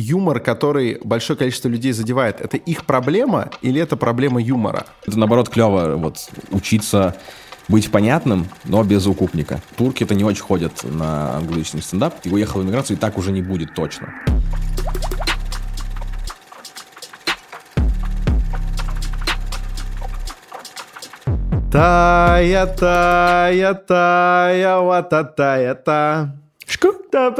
юмор, который большое количество людей задевает, это их проблема или это проблема юмора? Это, наоборот, клево вот учиться быть понятным, но без укупника. Турки-то не очень ходят на англоязычный стендап, и уехал в эмиграцию, и так уже не будет точно. Тая, тая, тая, вата, тая, та. Шку, та,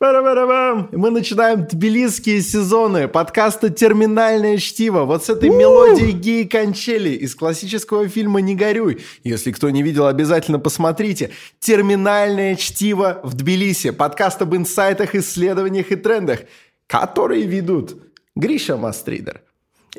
мы начинаем тбилисские сезоны подкаста «Терминальное чтиво». Вот с этой мелодией Геи Кончели из классического фильма «Не горюй». Если кто не видел, обязательно посмотрите. «Терминальное чтиво» в Тбилиси. Подкаст об инсайтах, исследованиях и трендах, которые ведут Гриша Мастридер,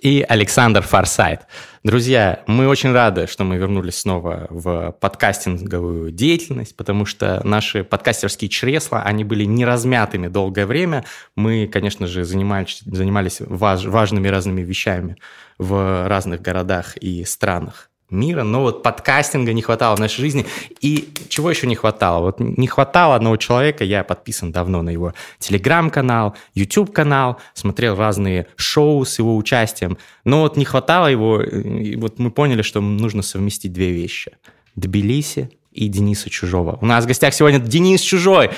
и Александр Фарсайт. Друзья, мы очень рады, что мы вернулись снова в подкастинговую деятельность, потому что наши подкастерские чресла, они были не размятыми долгое время. Мы, конечно же, занимались, занимались важ, важными разными вещами в разных городах и странах мира, но вот подкастинга не хватало в нашей жизни. И чего еще не хватало? Вот не хватало одного человека, я подписан давно на его телеграм-канал, YouTube-канал, смотрел разные шоу с его участием, но вот не хватало его, и вот мы поняли, что нужно совместить две вещи. Тбилиси и Дениса Чужого. У нас в гостях сегодня Денис Чужой,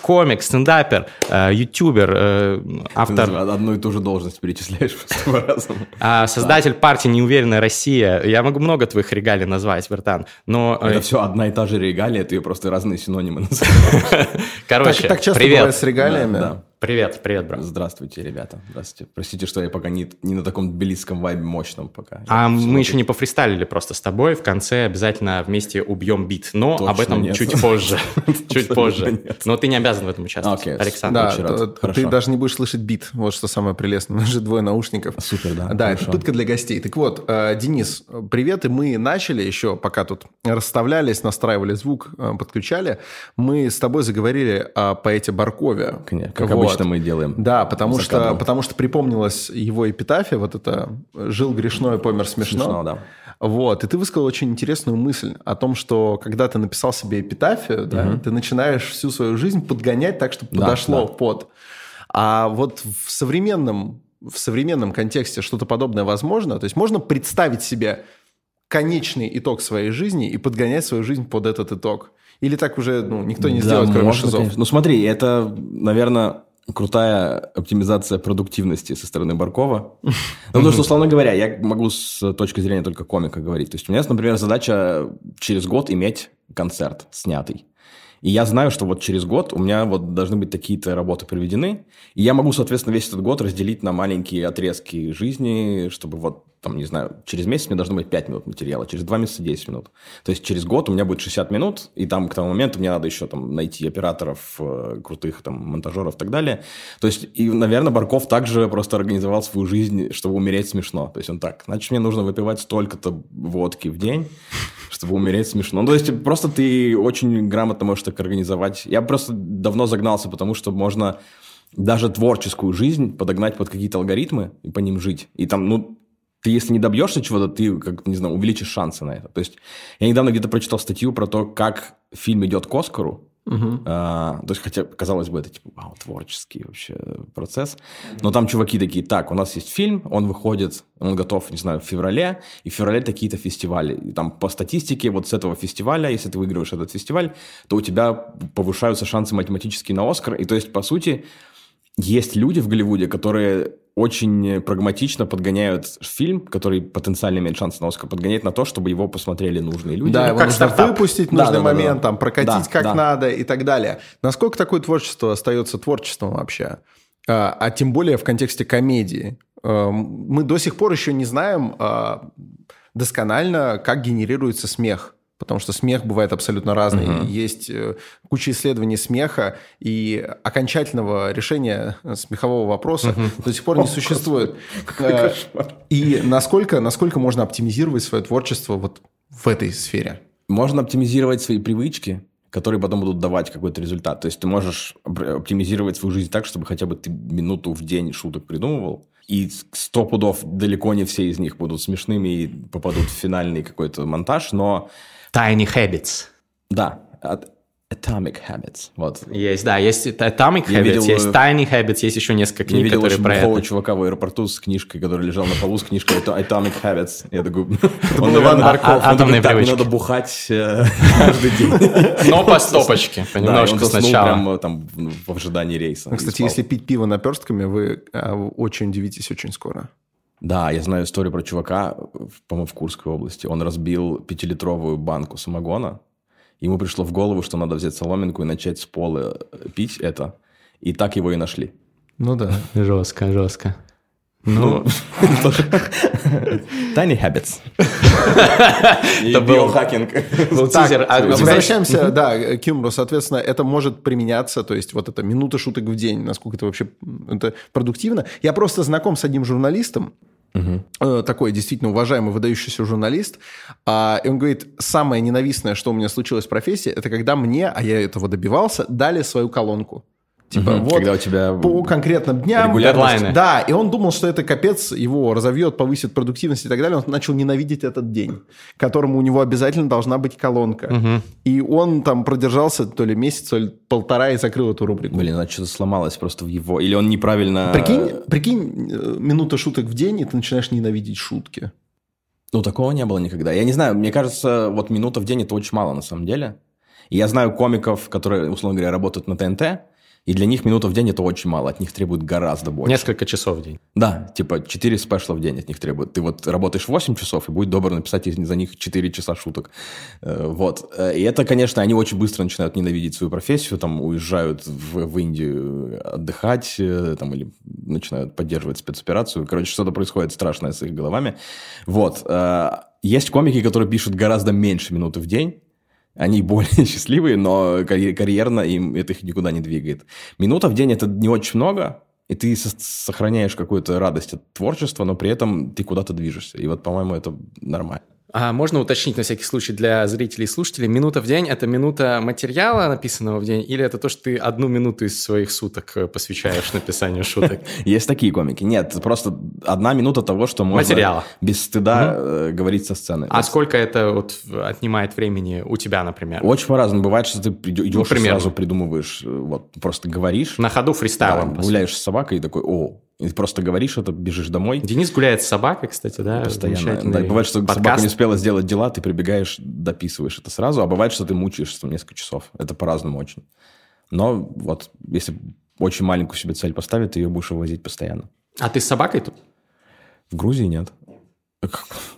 комик, стендапер, э, ютубер, э, автор... Ты одну и ту же должность перечисляешь по-разному. А, создатель да. партии «Неуверенная Россия». Я могу много твоих регалий назвать, Бертан, но... Э, Это все одна и та же регалия, ты ее просто разные синонимы называешь. Короче, так, так часто привет. бывает с регалиями. Да, да. Привет, привет, брат. Здравствуйте, ребята. Здравствуйте. Простите, что я пока не, не на таком тбилисском вайбе мощном пока. А я мы еще не пофристайлили просто с тобой. В конце обязательно вместе убьем бит. Но Точно об этом нет. чуть позже. Чуть позже. Но ты не обязан в этом участвовать, Александр. Да, ты даже не будешь слышать бит. Вот что самое прелестное. У нас же двое наушников. Супер, да. Да, это пытка для гостей. Так вот, э, Денис, привет. И мы начали еще, пока тут расставлялись, настраивали звук, э, подключали. Мы с тобой заговорили о поэте Баркове. Как обычно мы делаем. Да, потому что, потому что припомнилась его эпитафия, вот это «жил грешной, помер смешно». Смешно, да. Вот, и ты высказал очень интересную мысль о том, что когда ты написал себе эпитафию, угу. да, ты начинаешь всю свою жизнь подгонять так, чтобы да, подошло да. под. А вот в современном, в современном контексте что-то подобное возможно? То есть можно представить себе конечный итог своей жизни и подгонять свою жизнь под этот итог? Или так уже ну, никто не да, сделает, кроме можно, шизов? Конечно. Ну смотри, это, наверное, крутая оптимизация продуктивности со стороны Баркова. Ну, потому что, условно говоря, я могу с точки зрения только комика говорить. То есть у меня, например, задача через год иметь концерт снятый. И я знаю, что вот через год у меня вот должны быть такие-то работы проведены, и я могу, соответственно, весь этот год разделить на маленькие отрезки жизни, чтобы вот там, не знаю, через месяц мне должно быть 5 минут материала, через 2 месяца 10 минут. То есть через год у меня будет 60 минут, и там к тому моменту мне надо еще там найти операторов, э, крутых там монтажеров и так далее. То есть, и, наверное, Барков также просто организовал свою жизнь, чтобы умереть смешно. То есть он так, значит, мне нужно выпивать столько-то водки в день, чтобы умереть смешно. Ну, то есть просто ты очень грамотно можешь так организовать. Я просто давно загнался, потому что можно даже творческую жизнь подогнать под какие-то алгоритмы и по ним жить. И там, ну, ты если не добьешься чего-то, ты, как, не знаю, увеличишь шансы на это. То есть я недавно где-то прочитал статью про то, как фильм идет к Оскару, Угу. А, то есть, хотя, казалось бы, это типа вау, творческий вообще процесс. Но там чуваки такие, так, у нас есть фильм, он выходит, он готов, не знаю, в феврале, и в феврале такие-то фестивали. И там по статистике вот с этого фестиваля, если ты выигрываешь этот фестиваль, то у тебя повышаются шансы математически на Оскар. И то есть, по сути, есть люди в Голливуде, которые очень прагматично подгоняют фильм, который потенциально имеет шанс на Оскар, подгоняет на то, чтобы его посмотрели нужные люди. Да, ну, его как нужно стартап. выпустить в нужный да, да, момент, да, да. там, прокатить да, как да. надо и так далее. Насколько такое творчество остается творчеством вообще? А, а тем более в контексте комедии. А, мы до сих пор еще не знаем а, досконально, как генерируется смех. Потому что смех бывает абсолютно разный. Uh-huh. Есть э, куча исследований смеха, и окончательного решения смехового вопроса uh-huh. до сих пор не существует. Э, и насколько, насколько можно оптимизировать свое творчество вот в этой сфере? Можно оптимизировать свои привычки, которые потом будут давать какой-то результат. То есть ты можешь оптимизировать свою жизнь так, чтобы хотя бы ты минуту в день шуток придумывал, и сто пудов далеко не все из них будут смешными и попадут в финальный какой-то монтаж, но Tiny Habits. Да. Atomic Habits. Вот. Есть, да, есть Atomic я Habits, видел, есть э, Tiny Habits, есть еще несколько книг, я видел которые про это. чувака в аэропорту с книжкой, который лежал на полу с книжкой Atomic Habits. Я такой, он Иван Барков. Атомные привычки. Надо бухать э, каждый день. Но по стопочке, понемножку сначала. э, там в ожидании рейса. Кстати, если пить пиво наперстками, вы очень удивитесь очень скоро. Да, я знаю историю про чувака, по-моему, в Курской области. Он разбил пятилитровую банку самогона, Ему пришло в голову, что надо взять соломинку и начать с пола пить это. И так его и нашли. Ну да. Жестко, жестко. Ну, Tiny habits. Это биохакинг. А возвращаемся, да, к юмору. Соответственно, это может применяться, то есть вот это минута шуток в день, насколько это вообще это продуктивно. Я просто знаком с одним журналистом, Угу. Такой действительно уважаемый, выдающийся журналист. А, и он говорит, самое ненавистное, что у меня случилось в профессии, это когда мне, а я этого добивался, дали свою колонку. Типа, угу, вот когда у тебя по конкретным дням. Регулярно. Да, и он думал, что это капец его разовьет, повысит продуктивность и так далее. Он начал ненавидеть этот день, которому у него обязательно должна быть колонка. Угу. И он там продержался то ли месяц, то ли полтора и закрыл эту рубрику. Блин, значит, что-то сломалось просто в его... Или он неправильно... Прикинь, прикинь, э, минута шуток в день, и ты начинаешь ненавидеть шутки. Ну, такого не было никогда. Я не знаю, мне кажется, вот минута в день это очень мало на самом деле. И я знаю комиков, которые, условно говоря, работают на ТНТ, и для них минута в день это очень мало, от них требует гораздо больше. Несколько часов в день. Да, типа 4 спешла в день от них требует. Ты вот работаешь 8 часов, и будет добро написать за них 4 часа шуток. Э, вот. Э, и это, конечно, они очень быстро начинают ненавидеть свою профессию, там уезжают в, в Индию отдыхать, э, там, или начинают поддерживать спецоперацию. Короче, что-то происходит страшное с их головами. Вот. Есть комики, которые пишут гораздо меньше минуты в день, они более счастливые, но карьерно им это их никуда не двигает. Минута в день это не очень много, и ты сохраняешь какую-то радость от творчества, но при этом ты куда-то движешься. И вот, по-моему, это нормально. А можно уточнить на всякий случай для зрителей и слушателей, минута в день – это минута материала, написанного в день, или это то, что ты одну минуту из своих суток э, посвящаешь написанию шуток? Есть такие комики. Нет, просто одна минута того, что можно Материала. без стыда э, говорить со сцены. А сколько это вот отнимает времени у тебя, например? Очень по-разному. Бывает, что ты идешь и сразу придумываешь, э, вот просто говоришь. На ходу фристайлом. Гуляешь с собакой и такой, о, и просто говоришь это, бежишь домой. Денис гуляет с собакой, кстати, да? Постоянно. Да, бывает, что подкаст. собака не успела сделать дела, ты прибегаешь, дописываешь это сразу, а бывает, что ты мучаешься там несколько часов. Это по-разному очень. Но вот если очень маленькую себе цель поставить, ты ее будешь вывозить постоянно. А ты с собакой тут? В Грузии нет.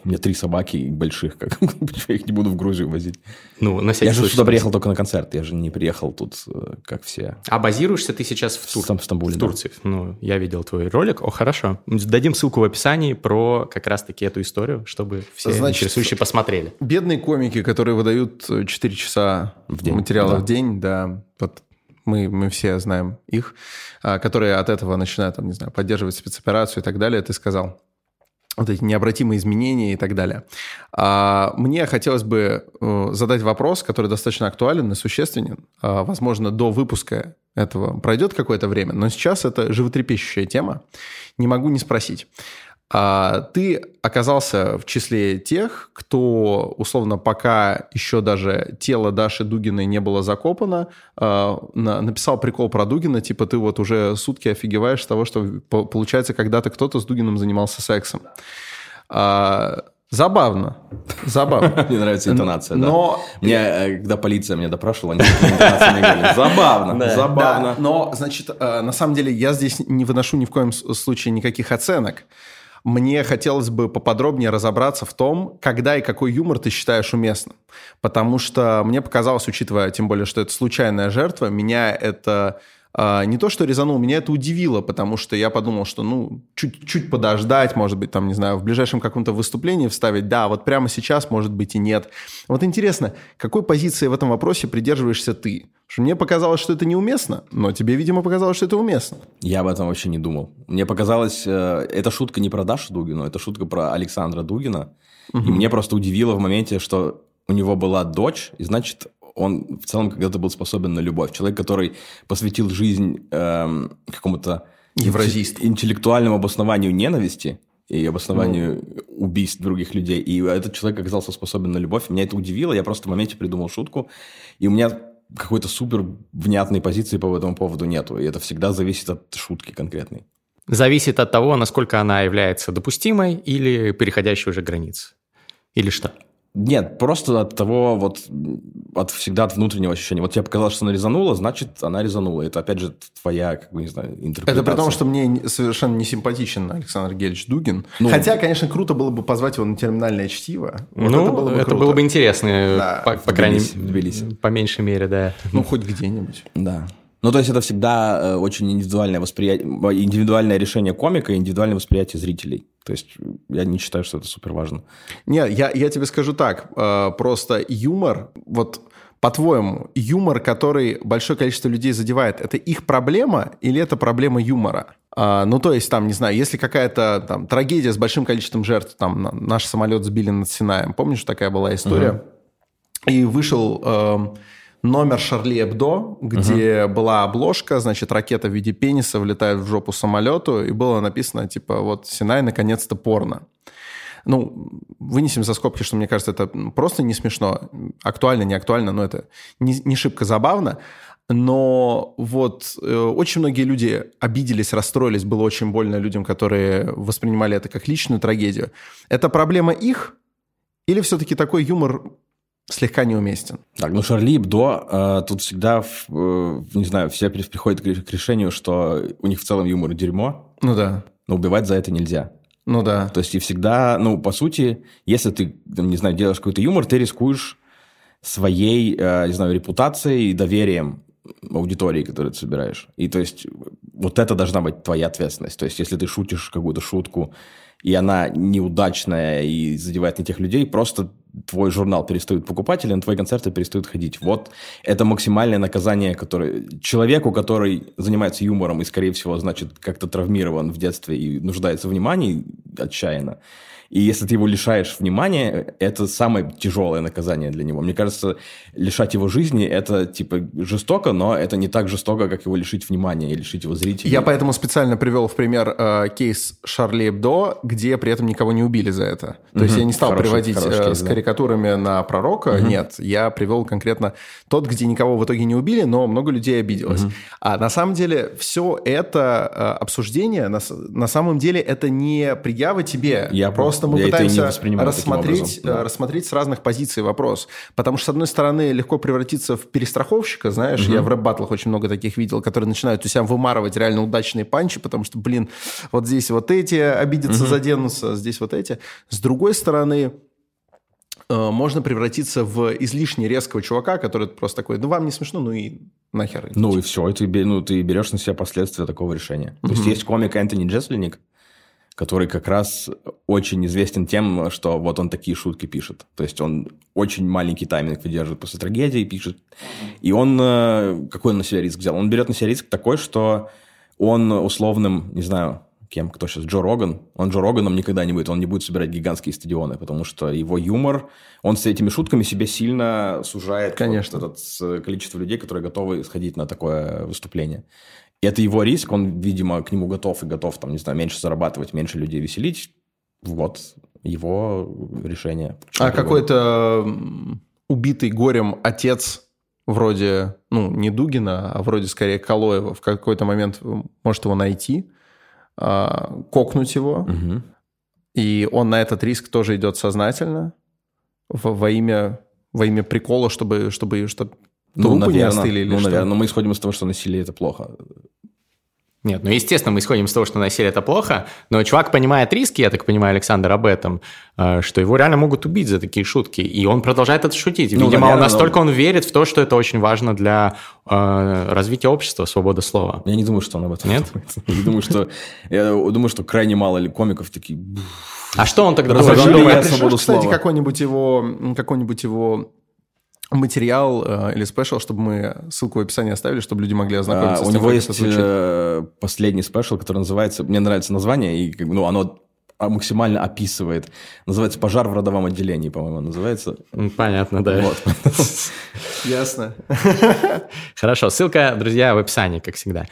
У меня три собаки больших, как я их не буду в Грузию возить. Ну, на Я же сюда приехал только на концерт, я же не приехал тут, э, как все. А базируешься ты сейчас в, Тур... в Стамбуле, в Турции? Да. Ну, я видел твой ролик. О, хорошо. Дадим ссылку в описании про как раз-таки эту историю, чтобы все Значит, интересующие посмотрели. Бедные комики, которые выдают 4 часа в день. материала да. в день, да, вот мы, мы все знаем их, а, которые от этого начинают, там, не знаю, поддерживать спецоперацию и так далее, ты сказал вот эти необратимые изменения и так далее. А, мне хотелось бы э, задать вопрос, который достаточно актуален и существенен. А, возможно, до выпуска этого пройдет какое-то время, но сейчас это животрепещущая тема. Не могу не спросить. А ты оказался в числе тех, кто, условно, пока еще даже тело Даши Дугиной не было закопано, а, написал прикол про Дугина, типа ты вот уже сутки офигеваешь с того, что получается когда-то кто-то с Дугином занимался сексом. А, забавно. Забавно. Мне нравится интонация, но... да. Мне, э, когда полиция меня допрашивала, они говорили, забавно, забавно. Но, значит, э, на самом деле я здесь не выношу ни в коем случае никаких оценок. Мне хотелось бы поподробнее разобраться в том, когда и какой юмор ты считаешь уместным. Потому что мне показалось, учитывая тем более, что это случайная жертва, меня это не то, что резанул, меня это удивило, потому что я подумал, что, ну, чуть-чуть подождать, может быть, там, не знаю, в ближайшем каком-то выступлении вставить, да, вот прямо сейчас, может быть, и нет. Вот интересно, какой позиции в этом вопросе придерживаешься ты? Что мне показалось, что это неуместно, но тебе, видимо, показалось, что это уместно. Я об этом вообще не думал. Мне показалось, э, эта шутка не про Дашу Дугину, это шутка про Александра Дугина. Угу. И мне просто удивило в моменте, что у него была дочь, и значит, он в целом когда-то был способен на любовь. Человек, который посвятил жизнь эм, какому-то Евразист. интеллектуальному обоснованию ненависти и обоснованию ну. убийств других людей. И этот человек оказался способен на любовь. Меня это удивило. Я просто в моменте придумал шутку. И у меня какой-то супер внятной позиции по этому поводу нету. И это всегда зависит от шутки конкретной. Зависит от того, насколько она является допустимой или переходящей уже границы. Или что? Нет, просто от того, вот, от всегда от внутреннего ощущения. Вот тебе показалось, что она резанула, значит, она резанула. Это, опять же, твоя, как бы, не знаю, интерпретация. Это при том, что мне совершенно не симпатичен Александр Гельевич Дугин. Ну, Хотя, конечно, круто было бы позвать его на терминальное чтиво. Вот ну, это было бы, это было бы интересно, да. по, по крайней мере, по меньшей мере, да. Ну, хоть где-нибудь. Да. Ну, то есть это всегда э, очень индивидуальное восприятие, индивидуальное решение комика и индивидуальное восприятие зрителей. То есть я не считаю, что это супер важно. Нет, я, я тебе скажу так. Э, просто юмор, вот по-твоему, юмор, который большое количество людей задевает, это их проблема или это проблема юмора? А, ну, то есть, там, не знаю, если какая-то там трагедия с большим количеством жертв, там, наш самолет сбили над Синаем, помнишь, такая была история? Угу. И вышел... Э, номер Шарли Эбдо, где uh-huh. была обложка, значит, ракета в виде пениса влетает в жопу самолету, и было написано, типа, вот, Синай наконец-то порно. Ну, вынесем за скобки, что мне кажется, это просто не смешно. Актуально, не актуально, но это не, не шибко забавно. Но вот э, очень многие люди обиделись, расстроились, было очень больно людям, которые воспринимали это как личную трагедию. Это проблема их или все-таки такой юмор слегка неуместен. Так, ну Шарли Бдо, э, тут всегда, э, не знаю, все приходят к, к решению, что у них в целом юмор дерьмо. Ну да. Но убивать за это нельзя. Ну да. То есть и всегда, ну, по сути, если ты, не знаю, делаешь какой-то юмор, ты рискуешь своей, э, не знаю, репутацией и доверием аудитории, которую ты собираешь. И то есть вот это должна быть твоя ответственность. То есть если ты шутишь какую-то шутку, и она неудачная и задевает не тех людей, просто твой журнал перестают покупать или на твои концерты перестают ходить. Вот это максимальное наказание, которое человеку, который занимается юмором и, скорее всего, значит, как-то травмирован в детстве и нуждается в внимании отчаянно, и если ты его лишаешь внимания, это самое тяжелое наказание для него. Мне кажется, лишать его жизни – это, типа, жестоко, но это не так жестоко, как его лишить внимания и лишить его зрителей. Я поэтому специально привел в пример э, кейс Шарли Эбдо, где при этом никого не убили за это. То угу. есть я не стал хороший, приводить хороший э, кейс, с да. карикатурами на пророка, угу. нет. Я привел конкретно тот, где никого в итоге не убили, но много людей обиделось. Угу. А на самом деле все это э, обсуждение, на, на самом деле это не предъява тебе. Я просто Просто мы я пытаемся рассмотреть, да. рассмотреть с разных позиций вопрос. Потому что, с одной стороны, легко превратиться в перестраховщика, знаешь, угу. я в рэп-баттлах очень много таких видел, которые начинают у себя вымарывать реально удачные панчи, потому что, блин, вот здесь вот эти обидятся, угу. заденутся, здесь вот эти. С другой стороны, э, можно превратиться в излишне резкого чувака, который просто такой, ну, вам не смешно, ну и нахер. Ну и все, и ты, ну, ты берешь на себя последствия такого решения. Mm-hmm. То есть есть комик Энтони Джеслиник, который как раз очень известен тем, что вот он такие шутки пишет. То есть он очень маленький тайминг выдерживает после трагедии, пишет. И он... Э, какой он на себя риск взял? Он берет на себя риск такой, что он условным, не знаю, кем, кто сейчас, Джо Роган, он Джо Роганом никогда не будет, он не будет собирать гигантские стадионы, потому что его юмор, он с этими шутками себе сильно сужает Конечно. Вот это количество людей, которые готовы сходить на такое выступление. Это его риск, он, видимо, к нему готов и готов, там, не знаю, меньше зарабатывать, меньше людей веселить. Вот его решение. А какой-то убитый горем отец вроде, ну, не Дугина, а вроде скорее Калоева в какой-то момент может его найти, а, кокнуть его, угу. и он на этот риск тоже идет сознательно во, имя во имя прикола, чтобы, чтобы, чтобы ну, наверное, остыли или ну, что? наверное, но мы исходим из того, что насилие – это плохо. Нет, ну, естественно, мы исходим из того, что насилие – это плохо, но чувак понимает риски, я так понимаю, Александр, об этом, э, что его реально могут убить за такие шутки, и он продолжает это шутить. Ну, Видимо, наверное, он настолько но... он верит в то, что это очень важно для э, развития общества, свобода слова. Я не думаю, что он об этом Нет? Я не думаю, что... Я думаю, что крайне мало комиков такие... А что он тогда думает? Кстати, какой-нибудь его, какой-нибудь его материал э, или special, чтобы мы ссылку в описании оставили, чтобы люди могли ознакомиться а, с тем, У него есть э, последний special, который называется, мне нравится название, и ну, оно максимально описывает. Называется «Пожар в родовом отделении», по-моему, называется. Понятно, да. Вот. Ясно. Хорошо, ссылка, друзья, в описании, как всегда.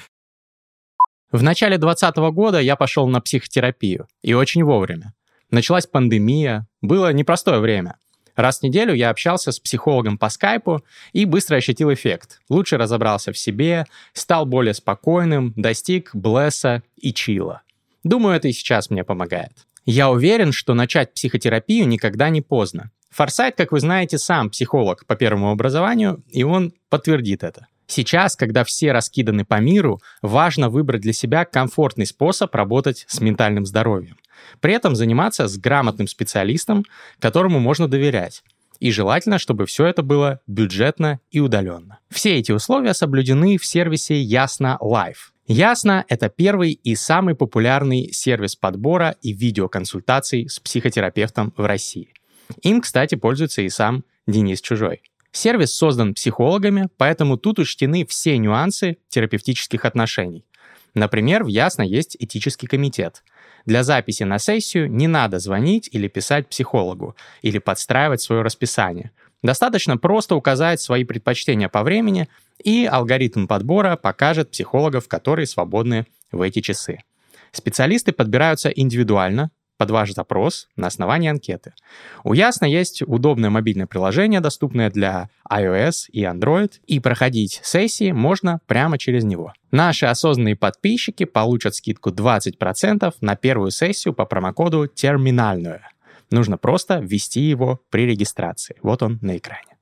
В начале 2020 года я пошел на психотерапию, и очень вовремя. Началась пандемия, было непростое время – Раз в неделю я общался с психологом по скайпу и быстро ощутил эффект. Лучше разобрался в себе, стал более спокойным, достиг блесса и чила. Думаю, это и сейчас мне помогает. Я уверен, что начать психотерапию никогда не поздно. Форсайт, как вы знаете, сам психолог по первому образованию, и он подтвердит это. Сейчас, когда все раскиданы по миру, важно выбрать для себя комфортный способ работать с ментальным здоровьем. При этом заниматься с грамотным специалистом, которому можно доверять. И желательно, чтобы все это было бюджетно и удаленно. Все эти условия соблюдены в сервисе Ясно Live. Ясно — это первый и самый популярный сервис подбора и видеоконсультаций с психотерапевтом в России. Им, кстати, пользуется и сам Денис Чужой. Сервис создан психологами, поэтому тут учтены все нюансы терапевтических отношений. Например, в Ясно есть этический комитет — для записи на сессию не надо звонить или писать психологу, или подстраивать свое расписание. Достаточно просто указать свои предпочтения по времени, и алгоритм подбора покажет психологов, которые свободны в эти часы. Специалисты подбираются индивидуально, под ваш запрос на основании анкеты. У Ясно есть удобное мобильное приложение, доступное для iOS и Android, и проходить сессии можно прямо через него. Наши осознанные подписчики получат скидку 20% на первую сессию по промокоду «Терминальную». Нужно просто ввести его при регистрации. Вот он на экране.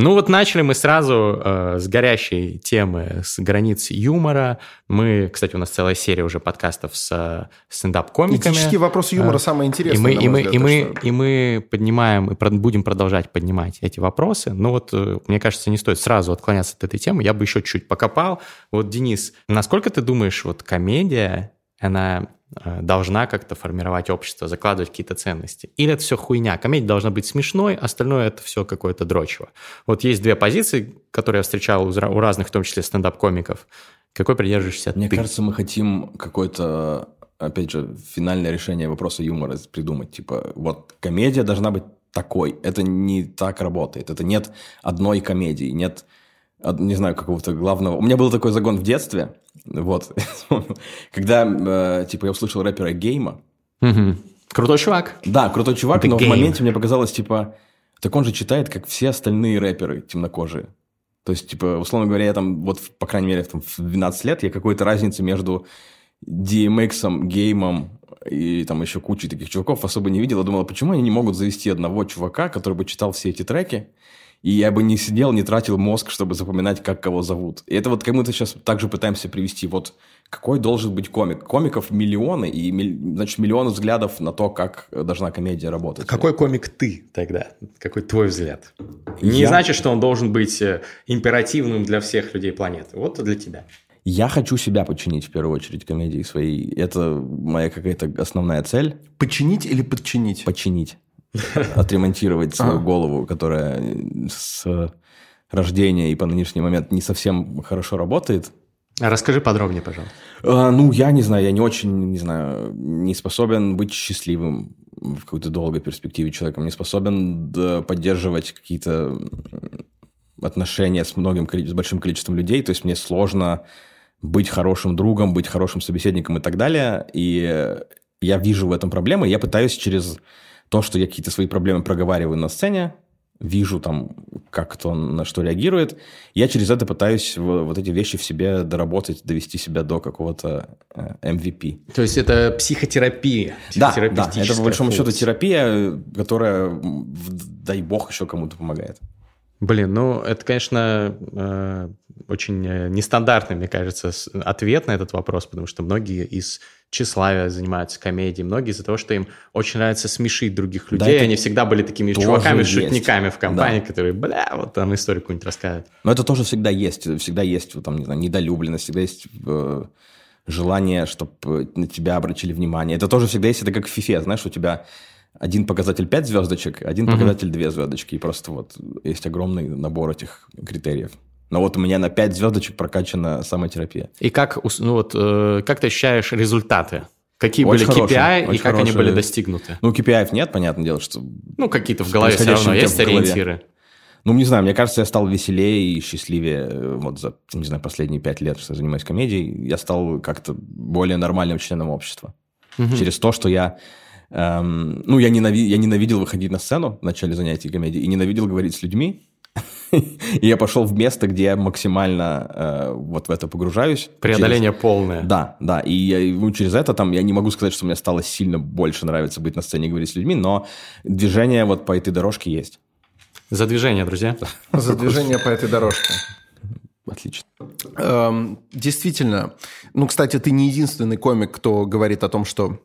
Ну вот начали мы сразу э, с горящей темы, с границ юмора. Мы, кстати, у нас целая серия уже подкастов с э, стендап-комиками. Этические вопросы юмора а, самые интересные. И мы, и мы, взгляд, и мы, что... и мы поднимаем, и будем продолжать поднимать эти вопросы. Но вот, э, мне кажется, не стоит сразу отклоняться от этой темы. Я бы еще чуть покопал. Вот, Денис, насколько ты думаешь, вот комедия, она Э, должна как-то формировать общество, закладывать какие-то ценности. Или это все хуйня. Комедия должна быть смешной, остальное это все какое-то дрочево. Вот есть две позиции, которые я встречал у разных, в том числе стендап-комиков. Какой придерживаешься Мне ты? кажется, мы хотим какое-то, опять же, финальное решение вопроса юмора придумать. Типа, вот комедия должна быть такой. Это не так работает. Это нет одной комедии, нет не знаю, какого-то главного. У меня был такой загон в детстве, вот, когда, э, типа, я услышал рэпера Гейма. Крутой чувак. Да, крутой чувак, но в моменте мне показалось, типа, так он же читает, как все остальные рэперы темнокожие. То есть, типа, условно говоря, я там, вот, по крайней мере, там, в 12 лет я какой-то разницы между DMX, Геймом и там еще кучей таких чуваков особо не видел. Я думал, почему они не могут завести одного чувака, который бы читал все эти треки, и я бы не сидел, не тратил мозг, чтобы запоминать, как кого зовут. И это вот как мы то сейчас также пытаемся привести. Вот какой должен быть комик? Комиков миллионы, и значит, миллионы взглядов на то, как должна комедия работать. Какой комик ты тогда? Какой твой взгляд? Не я... значит, что он должен быть э, императивным для всех людей планеты. Вот для тебя. Я хочу себя починить в первую очередь комедии своей. Это моя какая-то основная цель. Починить или подчинить? Починить. отремонтировать свою голову, которая с рождения и по нынешний момент не совсем хорошо работает. А расскажи подробнее, пожалуйста. А, ну, я не знаю, я не очень, не знаю, не способен быть счастливым в какой-то долгой перспективе человеком, не способен поддерживать какие-то отношения с многим, с большим количеством людей, то есть мне сложно быть хорошим другом, быть хорошим собеседником и так далее, и я вижу в этом проблемы, я пытаюсь через то, что я какие-то свои проблемы проговариваю на сцене, вижу там, как кто на что реагирует, я через это пытаюсь вот эти вещи в себе доработать, довести себя до какого-то MVP. Э, то есть это психотерапия? Да, да, это по большому счету терапия, которая, дай бог, еще кому-то помогает. Блин, ну это, конечно, э, очень э, нестандартный, мне кажется, ответ на этот вопрос, потому что многие из тщеславия занимаются комедией, многие из-за того, что им очень нравится смешить других людей, да, они всегда были такими чуваками, есть. шутниками в компании, да. которые, бля, вот там историю какую-нибудь рассказывают. Но это тоже всегда есть, всегда есть, там, не знаю, недолюбленность, всегда есть э, желание, чтобы на тебя обратили внимание. Это тоже всегда есть, это как в фифе, знаешь, у тебя один показатель 5 звездочек, один угу. показатель 2 звездочки, и просто вот есть огромный набор этих критериев. Но вот у меня на 5 звездочек прокачана самотерапия. И как, ну вот, э, как ты ощущаешь результаты? Какие очень были хорошие, KPI и как хорошие. они были достигнуты? Ну, KPI нет, понятное дело, что... Ну, какие-то в голове все равно есть ориентиры. Ну, не знаю, мне кажется, я стал веселее и счастливее э, вот за, не знаю, последние пять лет, что занимаюсь комедией. Я стал как-то более нормальным членом общества. Угу. Через то, что я Эм, ну, я, ненави- я ненавидел выходить на сцену в начале занятий комедии и ненавидел говорить с людьми. И я пошел в место, где я максимально э, вот в это погружаюсь. Преодоление через... полное. Да, да. И я, ну, через это там я не могу сказать, что мне стало сильно больше нравиться быть на сцене и говорить с людьми, но движение вот по этой дорожке есть. За движение, друзья. За движение по этой дорожке. Отлично. Эм, действительно. Ну, кстати, ты не единственный комик, кто говорит о том, что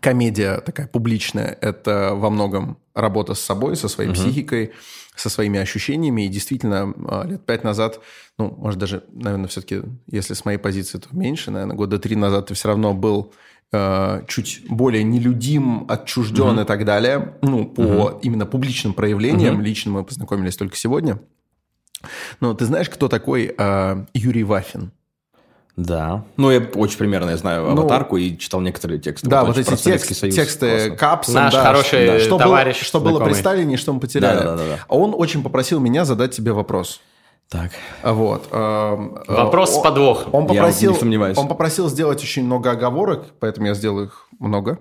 комедия такая публичная – это во многом работа с собой, со своей uh-huh. психикой, со своими ощущениями. И действительно, а, лет пять назад, ну, может, даже, наверное, все-таки, если с моей позиции, то меньше, наверное, года три назад ты все равно был э, чуть более нелюдим, отчужден uh-huh. и так далее. Ну, по uh-huh. именно публичным проявлениям. Uh-huh. Лично мы познакомились только сегодня. Но ты знаешь, кто такой э, Юрий Вафин? Да. Ну, я очень примерно я знаю ну, аватарку и читал некоторые тексты. Да, вот, вот эти текст, Союз, тексты Капсон. Наш да, хороший да, что товарищ. Было, что было при Сталине, что мы потеряли. Да, да, да, да. Он очень попросил меня задать тебе вопрос. Так. Вот. Вопрос он, с подвохом. Он попросил, я не сомневаюсь. Он попросил сделать очень много оговорок, поэтому я сделаю их много.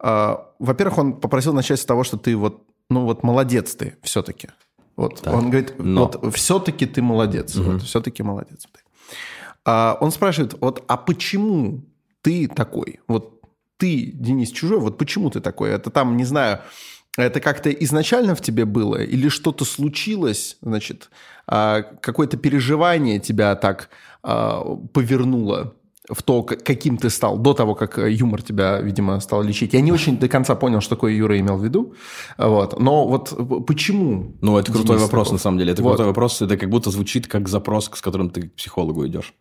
Во-первых, он попросил начать с того, что ты вот, ну вот молодец ты все-таки. Вот так. он говорит, Но. вот все-таки ты молодец, угу. вот все-таки молодец ты. А он спрашивает, вот, а почему ты такой? Вот ты, Денис Чужой, вот почему ты такой? Это там, не знаю, это как-то изначально в тебе было? Или что-то случилось, значит, а, какое-то переживание тебя так а, повернуло в то, каким ты стал, до того, как юмор тебя, видимо, стал лечить. Я не очень до конца понял, что такое Юра имел в виду. Вот. Но вот почему? Ну, это крутой вопрос, такой? на самом деле. Это вот. крутой вопрос. Это как будто звучит как запрос, с которым ты к психологу идешь.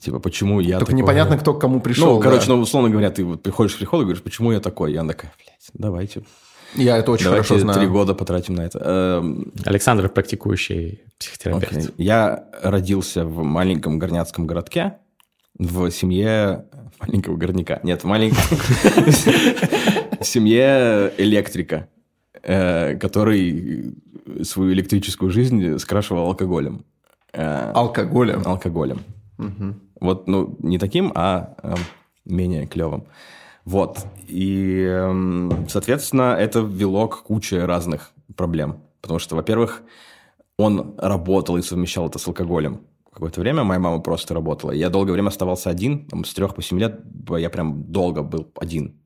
Типа, почему я Только такой? непонятно, кто к кому пришел. Ну, да. короче, ну, условно говоря, ты вот приходишь к психологу и говоришь, почему я такой? Она такая, блядь, давайте. Я это очень давайте хорошо знаю. три года потратим на это. Эм, Александр практикующий психотерапевт. Okay. Я родился в маленьком горняцком городке, в семье маленького горняка. Нет, в маленьком... семье электрика, э, который свою электрическую жизнь скрашивал алкоголем. Э, алкоголем? Алкоголем. Угу. Вот, ну, не таким, а э, менее клевым. Вот. И, э, соответственно, это вело к куче разных проблем. Потому что, во-первых, он работал и совмещал это с алкоголем. Какое-то время моя мама просто работала. Я долгое время оставался один. Там, с трех по семь лет я прям долго был один.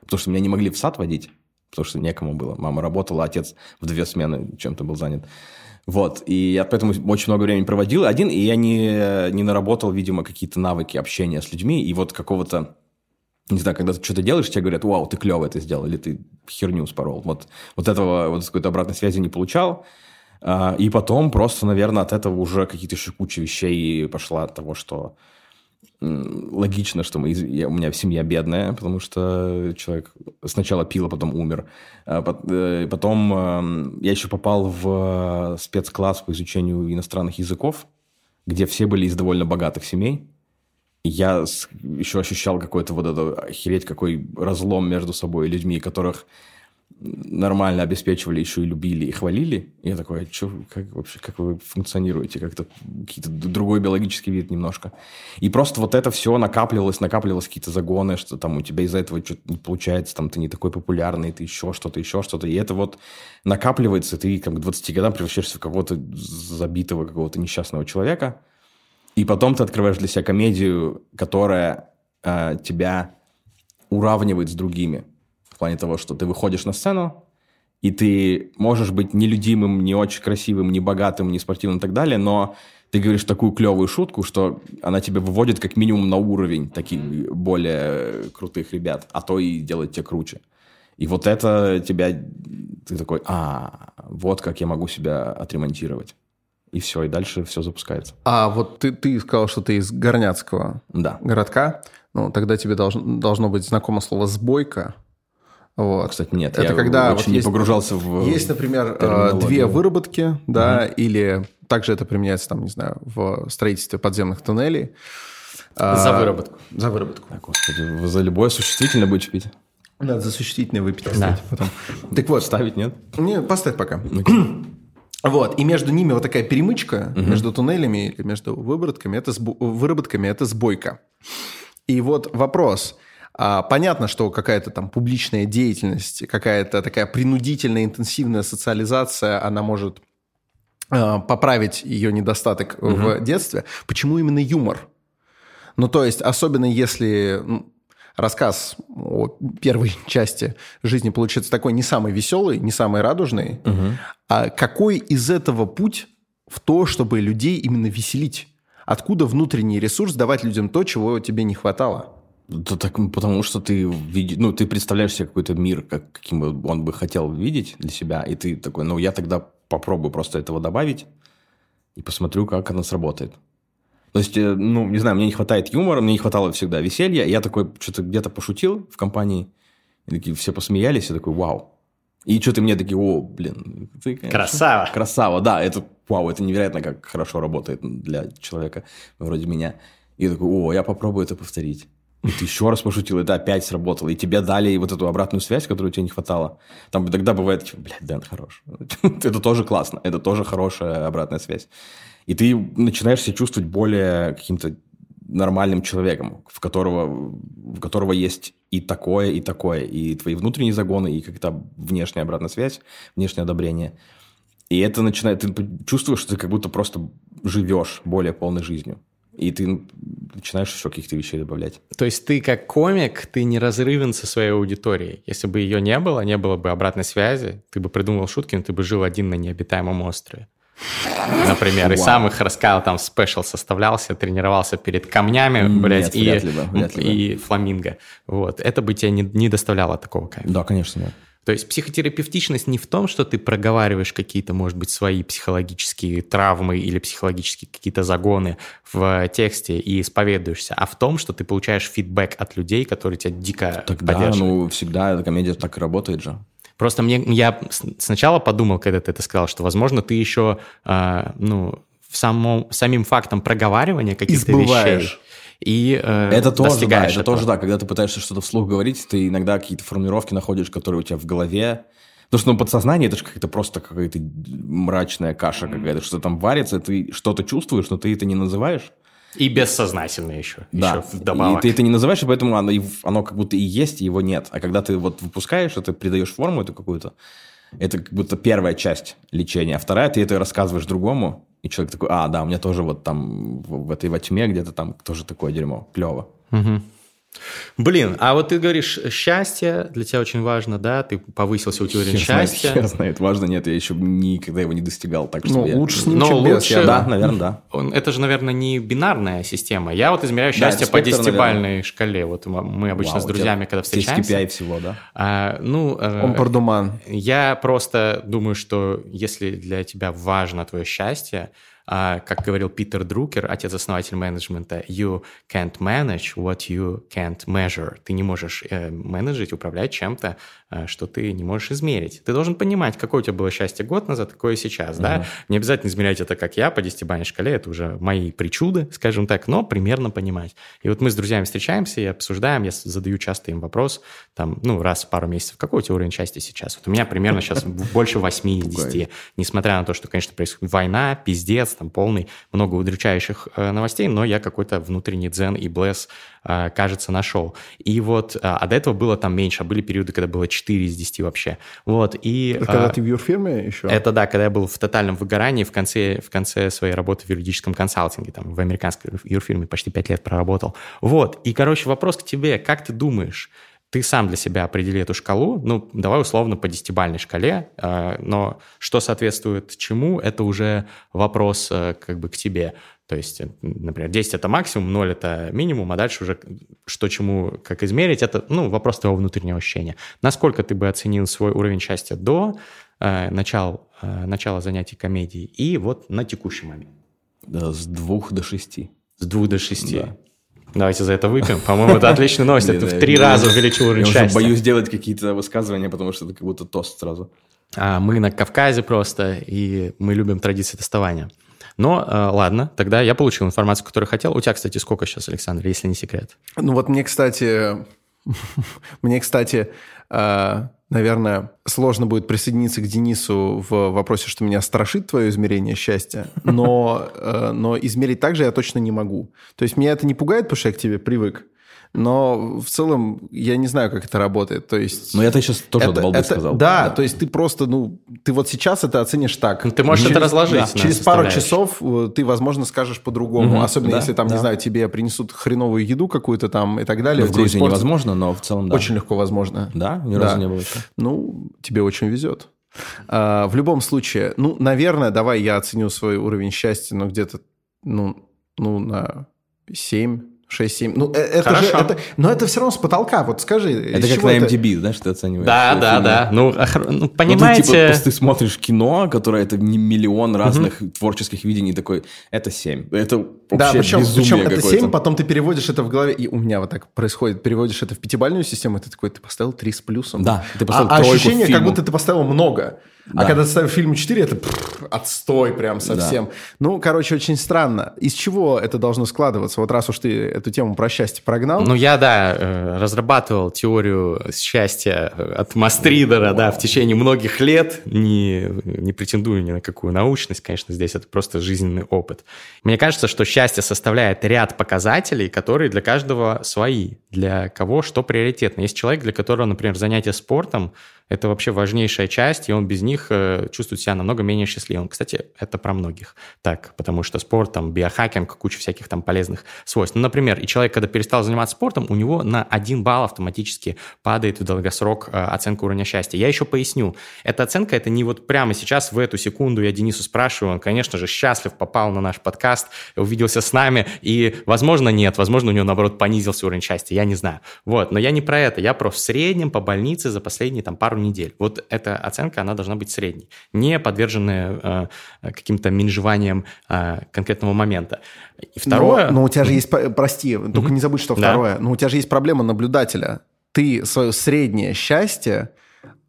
Потому что меня не могли в сад водить, потому что некому было. Мама работала, отец в две смены чем-то был занят. Вот, и я поэтому очень много времени проводил. Один, и я не, не наработал, видимо, какие-то навыки общения с людьми, и вот какого-то, не знаю, когда ты что-то делаешь, тебе говорят, вау, ты клево это сделал, или ты херню спорол. Вот, вот этого, вот какой-то обратной связи не получал, а, и потом просто, наверное, от этого уже какие-то еще куча вещей пошла от того, что логично, что мы, я, у меня семья бедная, потому что человек сначала пил, а потом умер. А э, потом эм, я еще попал в спецкласс по изучению иностранных языков, где все были из довольно богатых семей. Я еще ощущал какой-то вот это, охереть, какой разлом между собой и людьми, которых нормально обеспечивали, еще и любили и хвалили. Я такой, а что, как вообще, как вы функционируете? Как-то какие-то другой биологический вид немножко. И просто вот это все накапливалось, накапливалось какие-то загоны, что там у тебя из-за этого что-то не получается, там ты не такой популярный, ты еще что-то, еще что-то. И это вот накапливается, ты как к 20 годам превращаешься в какого-то забитого, какого-то несчастного человека. И потом ты открываешь для себя комедию, которая э, тебя уравнивает с другими плане того, что ты выходишь на сцену, и ты можешь быть нелюдимым, не очень красивым, не богатым, не спортивным и так далее, но ты говоришь такую клевую шутку, что она тебя выводит как минимум на уровень таких более крутых ребят, а то и делает тебя круче. И вот это тебя... Ты такой, а, вот как я могу себя отремонтировать. И все, и дальше все запускается. А вот ты, ты сказал, что ты из Горняцкого да. городка. Ну, тогда тебе должно, должно быть знакомо слово «сбойка». Вот. Кстати, нет, это я когда очень вот есть, погружался в Есть, например, э, две выработки, да, угу. или также это применяется, там, не знаю, в строительстве подземных туннелей. За а, выработку. За выработку. А, господи, за любое существительное будете пить? Надо за существительное выпить, кстати, да. потом. Так вот. Ставить нет? Не, поставь пока. Вот, и между ними вот такая перемычка, угу. между туннелями или между выработками, это, сбо... выработками, это сбойка. И вот вопрос – понятно, что какая-то там публичная деятельность, какая-то такая принудительная, интенсивная социализация, она может а, поправить ее недостаток угу. в детстве. Почему именно юмор? Ну, то есть, особенно если рассказ о первой части жизни получится такой не самый веселый, не самый радужный, угу. а какой из этого путь в то, чтобы людей именно веселить? Откуда внутренний ресурс давать людям то, чего тебе не хватало? Да так, потому что ты, види, ну, ты представляешь себе какой-то мир, как, каким он бы хотел видеть для себя, и ты такой, ну, я тогда попробую просто этого добавить и посмотрю, как оно сработает. То есть, э, ну, не знаю, мне не хватает юмора, мне не хватало всегда веселья. Я такой что-то где-то пошутил в компании, и такие все посмеялись, и такой, вау. И что-то мне такие, о, блин, ты, конечно, красава. Красава, да, это, вау, это невероятно, как хорошо работает для человека вроде меня. И такой, о, я попробую это повторить. И ты еще раз пошутил, это опять сработало. И тебе дали вот эту обратную связь, которую тебе не хватало. Там тогда бывает, типа, блядь, Дэн хорош. это тоже классно, это тоже хорошая обратная связь. И ты начинаешь себя чувствовать более каким-то нормальным человеком, в которого, в которого есть и такое, и такое, и твои внутренние загоны, и как-то внешняя обратная связь, внешнее одобрение. И это начинает, ты чувствуешь, что ты как будто просто живешь более полной жизнью. И ты начинаешь еще каких-то вещей добавлять. То есть ты как комик, ты не разрывен со своей аудиторией. Если бы ее не было, не было бы обратной связи, ты бы придумал шутки, но ты бы жил один на необитаемом острове например, Вау. и сам их рассказал, там спешл составлялся, тренировался перед камнями, блядь, и, ли бы, ли бы. и фламинго. Вот. Это бы тебе не, не доставляло такого кайфа. Да, конечно, нет. То есть психотерапевтичность не в том, что ты проговариваешь какие-то, может быть, свои психологические травмы или психологические какие-то загоны в тексте и исповедуешься, а в том, что ты получаешь фидбэк от людей, которые тебя дико так поддерживают. Ну всегда эта комедия так и работает же. Просто мне, я сначала подумал, когда ты это сказал, что, возможно, ты еще, э, ну, в самом, самим фактом проговаривания каких-то вещей и э, это тоже, да, это этого. тоже, да, когда ты пытаешься что-то вслух говорить, ты иногда какие-то формулировки находишь, которые у тебя в голове, Потому что ну, подсознание это же как-то просто какая-то мрачная каша какая-то, что там варится, ты что-то чувствуешь, но ты это не называешь. И бессознательно еще. Да. Еще вдобавок. И ты это не называешь, и поэтому оно, оно как будто и есть, и его нет. А когда ты вот выпускаешь это, придаешь форму эту какую-то, это как будто первая часть лечения. А вторая, ты это рассказываешь другому, и человек такой, а, да, у меня тоже вот там в, этой во тьме где-то там тоже такое дерьмо. Клево. Угу. Блин, а вот ты говоришь, счастье для тебя очень важно, да? Ты повысился у тебя уровень счастья. Хер знает, важно, нет, я еще никогда его не достигал. Так что ну, я... лучше с ним, Но чем лучше... без. Я, да, наверное, да. Это же, наверное, не бинарная система. Я вот измеряю счастье да, по десятибальной шкале. Вот мы обычно Вау, с друзьями, когда встречаемся... KPI всего, да? А, ну, э, Он пардуман. Я просто думаю, что если для тебя важно твое счастье, а, как говорил Питер Друкер, отец-основатель менеджмента, you can't manage what you can't measure. Ты не можешь э, менеджить, управлять чем-то, э, что ты не можешь измерить. Ты должен понимать, какое у тебя было счастье год назад, какое сейчас, mm-hmm. да? Не обязательно измерять это, как я, по десятибалльной шкале, это уже мои причуды, скажем так, но примерно понимать. И вот мы с друзьями встречаемся и обсуждаем, я задаю часто им вопрос, там, ну, раз в пару месяцев, какой у тебя уровень счастья сейчас? Вот у меня примерно сейчас больше 8 из 10, несмотря на то, что, конечно, происходит война, пиздец, там полный, много удручающих э, новостей, но я какой-то внутренний дзен и блесс, э, кажется, нашел. И вот, э, а до этого было там меньше, а были периоды, когда было 4 из 10 вообще. Вот, и... Это когда ты в юрфирме еще? Это да, когда я был в тотальном выгорании в конце, в конце своей работы в юридическом консалтинге, там, в американской юрфирме почти 5 лет проработал. Вот, и, короче, вопрос к тебе, как ты думаешь, ты сам для себя определи эту шкалу, ну, давай условно по десятибальной шкале, э, но что соответствует чему, это уже вопрос э, как бы к тебе. То есть, например, 10 – это максимум, 0 – это минимум, а дальше уже что чему, как измерить, это, ну, вопрос твоего внутреннего ощущения. Насколько ты бы оценил свой уровень счастья до э, начала, э, начала занятий комедией и вот на текущий момент? Да, с двух до шести. С двух до шести. Да. Давайте за это выпьем. По-моему, это отличная новость. Ты в три раза увеличил уровень счастья. Я боюсь делать какие-то высказывания, потому что это как будто тост сразу. А мы на Кавказе просто, и мы любим традиции тестования. Но э, ладно, тогда я получил информацию, которую хотел. У тебя, кстати, сколько сейчас, Александр, если не секрет? Ну вот мне, кстати, мне, кстати, э, наверное, сложно будет присоединиться к Денису в вопросе, что меня страшит твое измерение счастья, но, э, но измерить так же я точно не могу. То есть меня это не пугает, потому что я к тебе привык. Но в целом я не знаю, как это работает. То есть... Но это сейчас тоже это, балды это, сказал. Да, да, то есть ты просто, ну, ты вот сейчас это оценишь так. Ну, ты можешь через, это разложить. Да, через пару часов э, ты, возможно, скажешь по-другому. Угу, Особенно да, если там, да. не знаю, тебе принесут хреновую еду какую-то там и так далее. Ну, в Грузии невозможно, но в целом да. Очень легко возможно. Да? Ни разу да. не было. Ну, тебе очень везет. А, в любом случае, ну, наверное, давай я оценю свой уровень счастья, ну, где-то, ну, ну, на 7, 6-7. Ну, э, это Хорошо. же, это, но это все равно с потолка. Вот скажи. Это как на MDB, это... знаешь, ты оцениваешь. Да, да, фильмы. да. Ну, ну понимаете... Ну, ты, типа, ты смотришь кино, которое это не миллион разных угу. творческих видений, такой, это 7. Это вообще да, причем, причем это 7, потом ты переводишь это в голове, и у меня вот так происходит, переводишь это в пятибальную систему, и ты такой, ты поставил 3 с плюсом. Да, ты поставил а, а ощущение, как будто ты поставил много. А да. А когда ты ставил фильм 4, это пфф, отстой прям совсем. Да. Ну, короче, очень странно. Из чего это должно складываться? Вот раз уж ты эту тему про счастье прогнал. Ну, я, да, э, разрабатывал теорию счастья от Мастридера, да, в течение многих лет. Не, не претендую ни на какую научность, конечно, здесь это просто жизненный опыт. Мне кажется, что счастье составляет ряд показателей, которые для каждого свои. Для кого что приоритетно. Есть человек, для которого, например, занятие спортом это вообще важнейшая часть, и он без них э, чувствует себя намного менее счастливым. Кстати, это про многих так, потому что спорт, там, биохакинг, куча всяких там полезных свойств. Ну, например, и человек, когда перестал заниматься спортом, у него на один балл автоматически падает в долгосрок э, оценка уровня счастья. Я еще поясню. Эта оценка, это не вот прямо сейчас, в эту секунду я Денису спрашиваю, он, конечно же, счастлив, попал на наш подкаст, увиделся с нами, и, возможно, нет, возможно, у него, наоборот, понизился уровень счастья, я не знаю. Вот, но я не про это, я про в среднем по больнице за последние там пару недель. Вот эта оценка, она должна быть средней, не подверженная э, каким-то менжеваниям э, конкретного момента. И второе... Но, но у тебя же есть, прости, только не забудь, что второе, да. но у тебя же есть проблема наблюдателя. Ты свое среднее счастье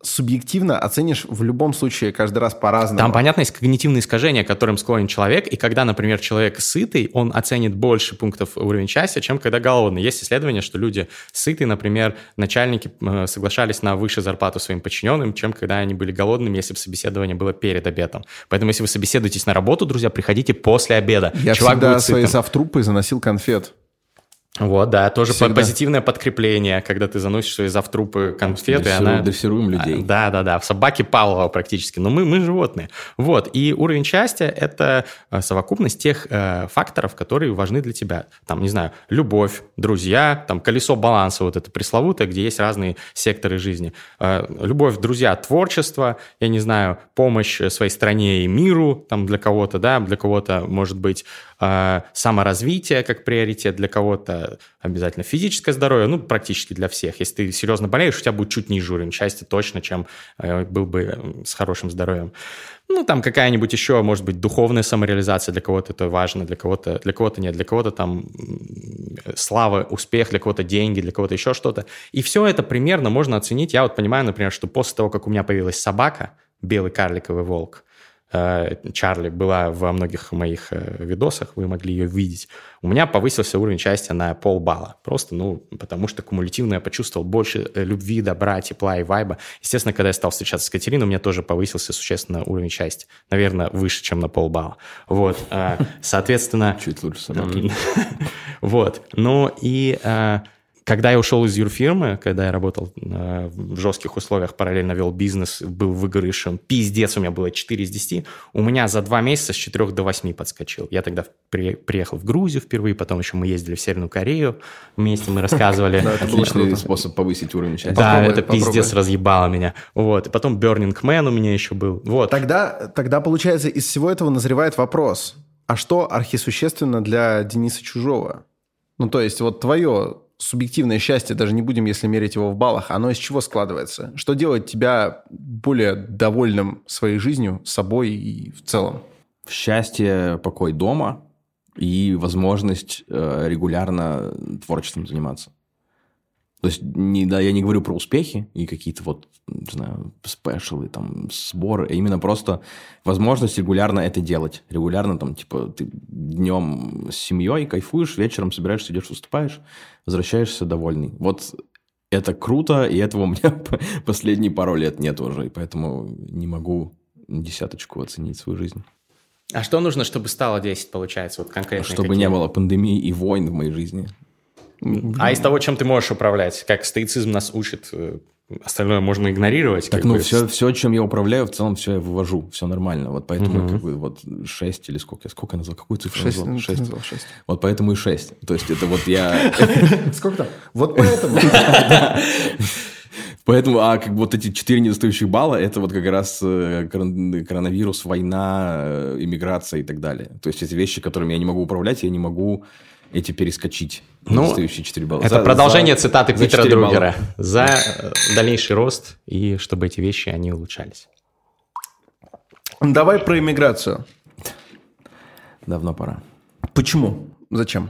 субъективно оценишь в любом случае каждый раз по-разному. Там, понятно, есть когнитивные искажения, к которым склонен человек, и когда, например, человек сытый, он оценит больше пунктов уровня счастья, чем когда голодный. Есть исследование, что люди сытые, например, начальники э, соглашались на выше зарплату своим подчиненным, чем когда они были голодными, если бы собеседование было перед обедом. Поэтому, если вы собеседуетесь на работу, друзья, приходите после обеда. Я Чувак всегда свои завтрупы заносил конфет. Вот, да, тоже Всегда. позитивное подкрепление, когда ты заносишь свои завтрупы конфеты. Дрессиру, она... Дрессируем людей. Да, да, да, в собаке Павлова практически, но мы, мы животные. Вот, и уровень счастья – это э, совокупность тех э, факторов, которые важны для тебя. Там, не знаю, любовь, друзья, там, колесо баланса, вот это пресловутое, где есть разные секторы жизни. Э, любовь, друзья, творчество, я не знаю, помощь своей стране и миру, там, для кого-то, да, для кого-то, может быть, саморазвитие как приоритет, для кого-то обязательно физическое здоровье, ну, практически для всех. Если ты серьезно болеешь, у тебя будет чуть ниже уровень счастья точно, чем э, был бы с хорошим здоровьем. Ну, там какая-нибудь еще, может быть, духовная самореализация для кого-то это важно, для кого-то, для кого-то нет, для кого-то там слава, успех, для кого-то деньги, для кого-то еще что-то. И все это примерно можно оценить. Я вот понимаю, например, что после того, как у меня появилась собака, белый карликовый волк, Чарли была во многих моих э, видосах, вы могли ее видеть, у меня повысился уровень счастья на полбалла. Просто, ну, потому что кумулятивно я почувствовал больше э, любви, добра, тепла и вайба. Естественно, когда я стал встречаться с Катериной, у меня тоже повысился существенно уровень счастья. Наверное, выше, чем на полбалла. Вот, соответственно... Чуть лучше. Вот, ну и когда я ушел из юрфирмы, когда я работал э, в жестких условиях, параллельно вел бизнес, был выигрышем, пиздец, у меня было 4 из 10, у меня за два месяца с 4 до 8 подскочил. Я тогда при, приехал в Грузию впервые, потом еще мы ездили в Северную Корею, вместе мы рассказывали. Отличный способ повысить уровень счастья. Да, это пиздец разъебало меня. Вот, и потом Burning Man у меня еще был. Вот. Тогда, тогда, получается, из всего этого назревает вопрос, а что архисущественно для Дениса Чужого? Ну, то есть, вот твое субъективное счастье, даже не будем, если мерить его в баллах, оно из чего складывается? Что делает тебя более довольным своей жизнью, собой и в целом? Счастье, покой дома и возможность э, регулярно творчеством заниматься. То есть, не, да, я не говорю про успехи и какие-то вот, не знаю, спешалы, там, сборы, а именно просто возможность регулярно это делать. Регулярно, там, типа, ты днем с семьей кайфуешь, вечером собираешься, идешь, выступаешь, возвращаешься довольный. Вот это круто, и этого у меня последние пару лет нет уже, и поэтому не могу десяточку оценить свою жизнь. А что нужно, чтобы стало 10, получается, вот конкретно? Чтобы какие? не было пандемии и войн в моей жизни. А из того, чем ты можешь управлять, как стоицизм нас учит, э, остальное можно игнорировать. Так, ну, бы. все, все, чем я управляю, в целом все я вывожу, все нормально. Вот поэтому, угу. как бы, вот 6 или сколько, сколько я назвал, какую цифру 6, назвал? 6. назвал 6. Вот поэтому и 6. То есть это вот я... Сколько там? Вот поэтому. Поэтому, а как бы вот эти четыре недостающих балла, это вот как раз э, коронавирус, война, э, иммиграция и так далее. То есть эти вещи, которыми я не могу управлять, я не могу эти перескочить. Ну, недостающие 4 балла. Это за, продолжение за, цитаты за Питера Другера. Балла. За э, дальнейший рост и чтобы эти вещи, они улучшались. Давай про иммиграцию. Давно пора. Почему? Зачем?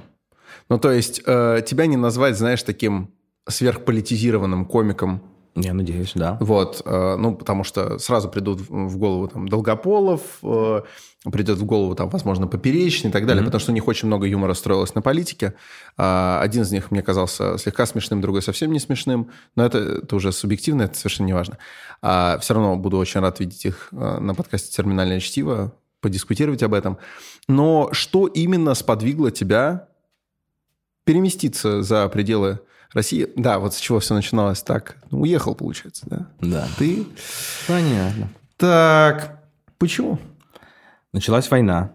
Ну, то есть, э, тебя не назвать, знаешь, таким сверхполитизированным комиком, я надеюсь, да. Вот, э, ну, потому что сразу придут в голову там Долгополов, э, придет в голову там, возможно, Поперечный и так далее, mm-hmm. потому что у них очень много юмора строилось на политике. А, один из них мне казался слегка смешным, другой совсем не смешным, но это, это уже субъективно, это совершенно не важно. А все равно буду очень рад видеть их э, на подкасте «Терминальное чтиво», подискутировать об этом. Но что именно сподвигло тебя переместиться за пределы Россия, да, вот с чего все начиналось так. Ну, уехал, получается, да? Да. Ты? Понятно. Так, почему? Началась война.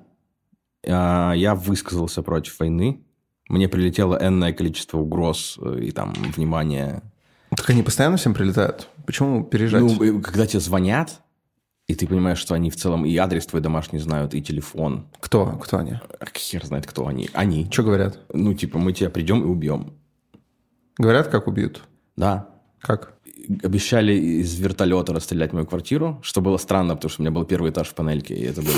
А, я высказался против войны. Мне прилетело энное количество угроз э, и там внимания. Так они постоянно всем прилетают? Почему переезжать? Ну, когда тебе звонят, и ты понимаешь, что они в целом и адрес твой домашний знают, и телефон. Кто? Кто они? Хер знает, кто они. Они. Что говорят? Ну, типа, мы тебя придем и убьем. Говорят, как убьют? Да. Как? Обещали из вертолета расстрелять мою квартиру, что было странно, потому что у меня был первый этаж в панельке, и это было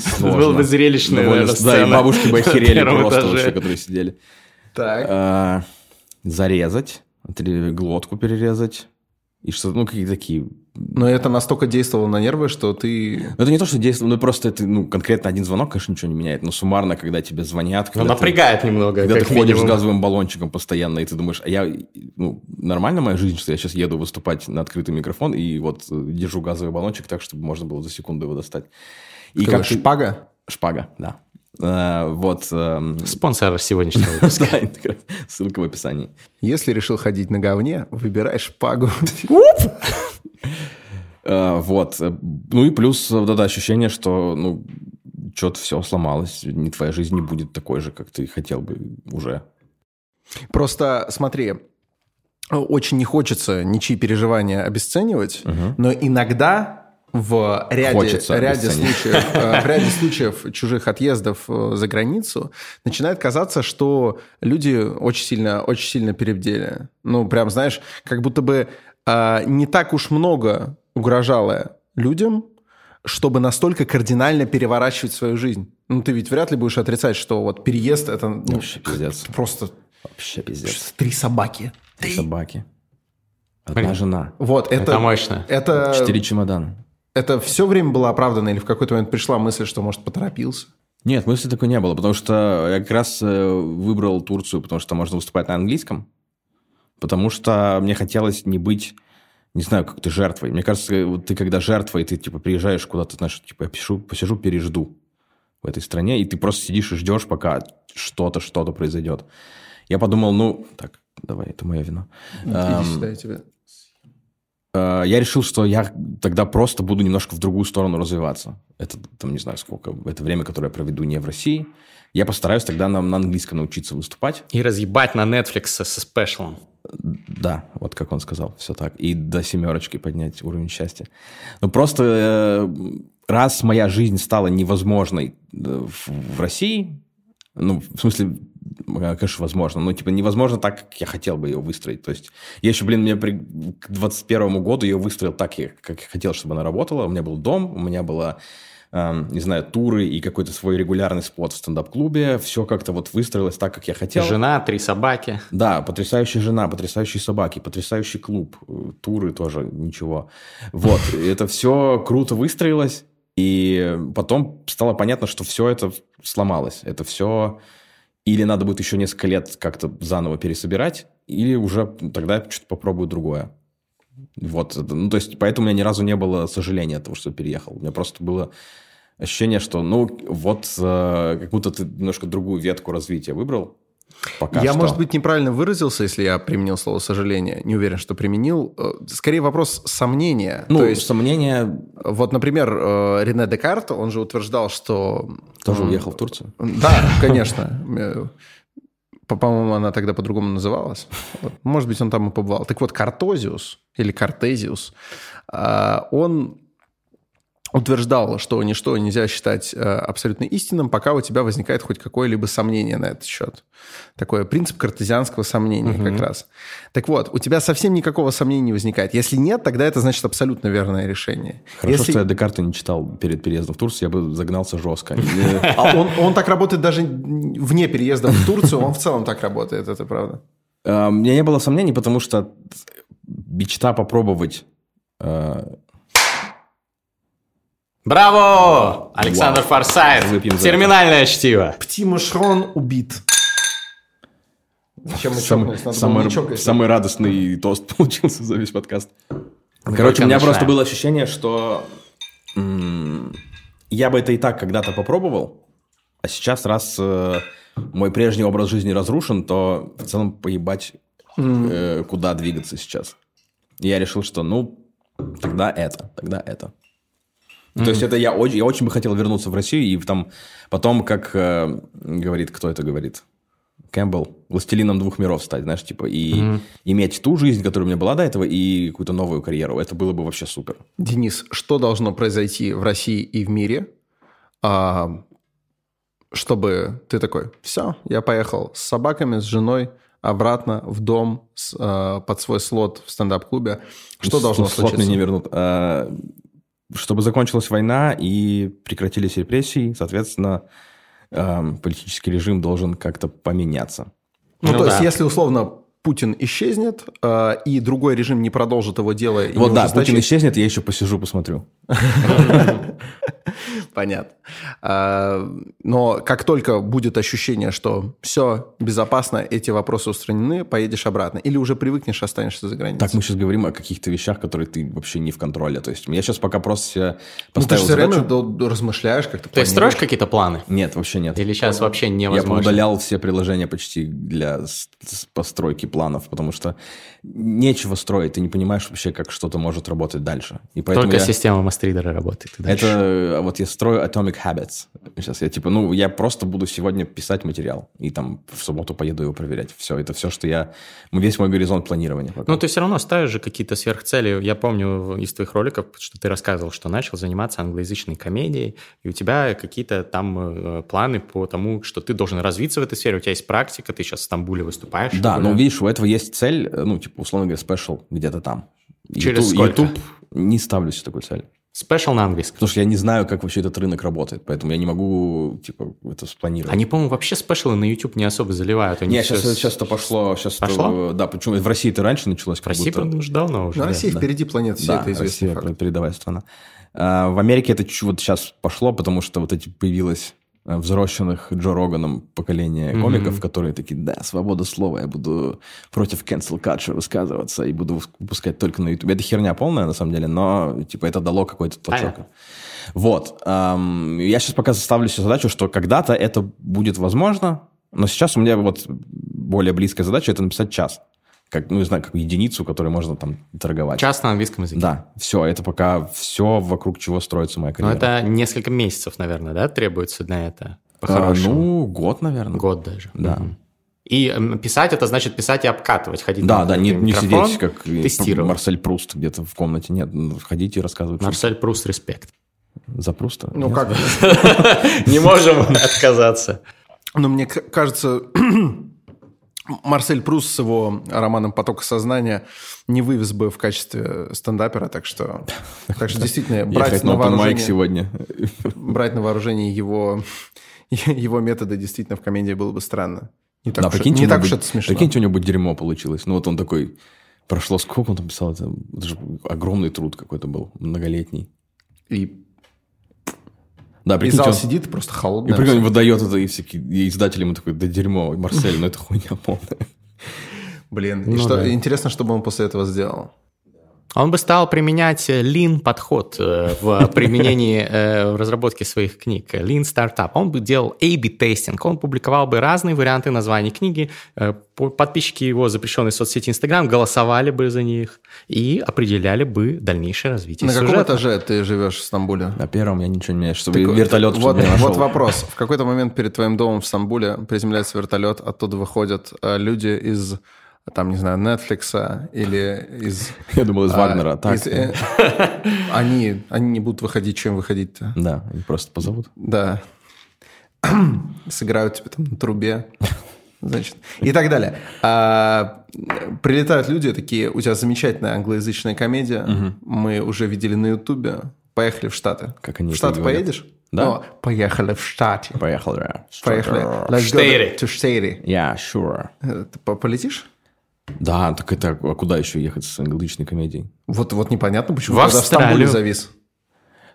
сложно. Было бы зрелищное, Да, и бабушки бы охерели просто вообще, которые сидели. Так. А, зарезать, глотку перерезать, и что, ну, какие-то такие но это настолько действовало на нервы, что ты... Ну, это не то, что действовало, ну, просто это, ну, конкретно один звонок, конечно, ничего не меняет. Но суммарно, когда тебе звонят... Ну, напрягает ты, немного. Когда ты ходишь минимум. с газовым баллончиком постоянно, и ты думаешь, а я... Ну, нормально моя жизнь, что я сейчас еду выступать на открытый микрофон и вот э, держу газовый баллончик так, чтобы можно было за секунду его достать. И как шпага? Шпага, да. Uh, вот. Uh, Спонсор сегодняшнего выпуска. Ссылка в описании. Если решил ходить на говне, выбирай шпагу. Uh, вот. Ну и плюс вот это ощущение, что ну, что-то все сломалось. Не твоя жизнь не будет такой же, как ты хотел бы уже. Просто смотри, очень не хочется ничьи переживания обесценивать, угу. но иногда в ряде, ряде, случаев, э, в ряде случаев чужих отъездов э, за границу начинает казаться, что люди очень сильно, очень сильно перебдели. Ну, прям, знаешь, как будто бы э, не так уж много угрожало людям, чтобы настолько кардинально переворачивать свою жизнь. Ну, ты ведь вряд ли будешь отрицать, что вот переезд это ну, Вообще пиздец. просто... Вообще пиздец. Три собаки. Три, Три собаки. Одна Блин. жена. Вот, это... Это мощно. Это... Четыре чемодана. Это все время было оправдано или в какой-то момент пришла мысль, что, может, поторопился? Нет, мысли такой не было, потому что я как раз э, выбрал Турцию, потому что можно выступать на английском, потому что мне хотелось не быть, не знаю, как ты жертвой. Мне кажется, вот ты когда жертва, и ты типа приезжаешь куда-то, знаешь, типа я пишу, посижу, пережду в этой стране, и ты просто сидишь и ждешь, пока что-то, что-то произойдет. Я подумал, ну, так, давай, это моя вина. Иди эм, сюда, я тебя Э, я решил, что я тогда просто буду немножко в другую сторону развиваться. Это, там, не знаю, сколько, это время, которое я проведу не в России. Я постараюсь тогда на, на английском научиться выступать. И разъебать на Netflix со спешлом. Да, вот как он сказал, все так. И до семерочки поднять уровень счастья. Ну, просто э, раз моя жизнь стала невозможной э, в, в России, ну, в смысле, конечно, возможно. Но, типа, невозможно так, как я хотел бы ее выстроить. То есть, я еще, блин, мне при... к 21 году ее выстроил так, как я хотел, чтобы она работала. У меня был дом, у меня была, эм, не знаю, туры и какой-то свой регулярный спот в стендап-клубе. Все как-то вот выстроилось так, как я хотел. Жена, три собаки. Да, потрясающая жена, потрясающие собаки, потрясающий клуб. Туры тоже ничего. Вот, это все круто выстроилось. И потом стало понятно, что все это сломалось. Это все или надо будет еще несколько лет как-то заново пересобирать, или уже тогда что-то попробую другое. Вот, ну, то есть, поэтому у меня ни разу не было сожаления от того, что переехал. У меня просто было ощущение, что, ну, вот, э, как будто ты немножко другую ветку развития выбрал, Пока я, что. может быть, неправильно выразился, если я применил слово «сожаление». Не уверен, что применил. Э, скорее вопрос сомнения. Ну, То есть, сомнения... Вот, например, э, Рене Декарт, он же утверждал, что... Тоже уехал в Турцию? Да, конечно. Э, по-моему, она тогда по-другому называлась. Может быть, он там и побывал. Так вот, Картозиус или Картезиус, он утверждал, что ничто нельзя считать э, абсолютно истинным, пока у тебя возникает хоть какое-либо сомнение на этот счет. Такой принцип картезианского сомнения угу. как раз. Так вот, у тебя совсем никакого сомнения не возникает. Если нет, тогда это значит абсолютно верное решение. Хорошо, Если... что я Декарта не читал перед переездом в Турцию, я бы загнался жестко. А он так работает даже вне переезда в Турцию, он в целом так работает, это правда. Э, у меня не было сомнений, потому что мечта попробовать э, Браво! Александр Вау. Форсайт. Выпьем Терминальное чтиво. Птимушрон убит. Зачем мы самый, самый, самый радостный тост получился за весь подкаст. Короче, у меня просто было ощущение, что я бы это и так когда-то попробовал, а сейчас, раз э, мой прежний образ жизни разрушен, то в целом поебать, э, куда двигаться сейчас. Я решил, что ну, тогда это, тогда это. Mm-hmm. То есть это я очень, я очень бы хотел вернуться в Россию и там потом, как э, говорит, кто это говорит? Кэмпбелл, властелином двух миров стать, знаешь, типа, и mm-hmm. иметь ту жизнь, которая у меня была до этого, и какую-то новую карьеру. Это было бы вообще супер. Денис, что должно произойти в России и в мире, а, чтобы ты такой, все, я поехал с собаками, с женой, обратно в дом с, э, под свой слот в стендап-клубе. Что с, должно слот случиться? Слот мне не вернут. А, чтобы закончилась война и прекратились репрессии, соответственно, эм, политический режим должен как-то поменяться. Ну, ну то да. есть, если условно Путин исчезнет, э, и другой режим не продолжит его дело. Вот да, Путин исчезнет, я еще посижу, посмотрю. Понятно. А, но как только будет ощущение, что все безопасно, эти вопросы устранены, поедешь обратно. Или уже привыкнешь, останешься за границей. Так, мы сейчас говорим о каких-то вещах, которые ты вообще не в контроле. То есть я сейчас пока просто себе поставил ну, ты же все время размышляешь как-то. Ты строишь какие-то планы? Нет, вообще нет. Или сейчас вообще невозможно? Я удалял все приложения почти для постройки планов, потому что нечего строить, ты не понимаешь вообще, как что-то может работать дальше. И поэтому Только я... система мастридера работает. Это вот я строю Atomic Habits. Сейчас я типа, ну, я просто буду сегодня писать материал, и там в субботу поеду его проверять. Все, это все, что я... Весь мой горизонт планирования. Пока. Ну, ты все равно ставишь же какие-то сверхцели. Я помню из твоих роликов, что ты рассказывал, что начал заниматься англоязычной комедией, и у тебя какие-то там э, планы по тому, что ты должен развиться в этой сфере, у тебя есть практика, ты сейчас в Стамбуле выступаешь. Да, но видишь, у этого есть цель, э, ну, типа, условно говоря, спешл где-то там. Через YouTube, сколько? YouTube не ставлю себе такую цель. Спешл на английском. Потому что я не знаю, как вообще этот рынок работает, поэтому я не могу, типа, это спланировать. Они, по-моему, вообще спешлы на YouTube не особо заливают. Они Нет, сейчас, сейчас, сейчас это пошло. Сейчас Пошло? Это, да, почему в России это раньше началось. В России, будто... уже давно уже. На России да. впереди планеты, все да, это известно. Россия факт. передовая страна. А, в Америке это вот сейчас пошло, потому что вот эти появилось взросшенных Джо Роганом поколения mm-hmm. комиков, которые такие, да, свобода слова, я буду против cancel culture высказываться и буду выпускать только на YouTube. Это херня полная, на самом деле, но, типа, это дало какой-то толчок. Вот. Эм, я сейчас пока заставлю себе задачу, что когда-то это будет возможно, но сейчас у меня вот более близкая задача – это написать час как, ну, не знаю, как единицу, которой можно там торговать. Час на английском языке. Да, все, это пока все, вокруг чего строится моя карьера. Ну, это несколько месяцев, наверное, да, требуется на это? А, ну, год, наверное. Год даже. Да. Угу. И писать это значит писать и обкатывать, ходить. Да, да, не, не сидеть как тестировать. Марсель Пруст где-то в комнате. Нет, ну, ходить и рассказывать. Марсель Пруст, респект. За Пруста? Ну как? Не можем отказаться. Но мне кажется, Марсель Прус с его романом «Поток сознания» не вывез бы в качестве стендапера, так что, так что действительно брать на вооружение... сегодня. Брать на вооружение его, его методы действительно в комедии было бы странно. Не так, да, уж, не так уж это смешно. Прикиньте, у него дерьмо получилось. Ну вот он такой... Прошло сколько он там писал? Это, это же огромный труд какой-то был, многолетний. И да, прикиньте, и зал он... сидит просто холодный. И прикинь, выдает это, и, всякие, и издатель ему такой, да дерьмо, Марсель, ну это хуйня полная. Блин, ну, и что, да. интересно, что бы он после этого сделал. Он бы стал применять lean подход э, в применении э, в разработке своих книг, lean startup. Он бы делал A-B тестинг, он публиковал бы разные варианты названий книги, э, подписчики его запрещенной соцсети Instagram голосовали бы за них и определяли бы дальнейшее развитие На сюжета. каком этаже ты живешь в Стамбуле? На первом я ничего не меняю, чтобы так, вертолет вот, чтобы Вот вопрос. В какой-то момент перед твоим домом в Стамбуле приземляется вертолет, оттуда выходят люди из там, не знаю, Netflix или из... Я думал, из а, Вагнера. Так. Из, э, они, они не будут выходить, чем выходить-то. Да, они просто позовут. Да. Сыграют тебе там на трубе. Значит, и так далее. А, прилетают люди такие, у тебя замечательная англоязычная комедия, угу. мы уже видели на Ютубе, поехали в Штаты. Как они В Штаты поедешь? Да. О, поехали в Штаты. Поехали, да. Поехали. Let's go to Штаты. Yeah, sure. Э, ты полетишь? Да, так это а куда еще ехать с англоязычной комедией? Вот, вот непонятно, почему в, в Стамбуле завис.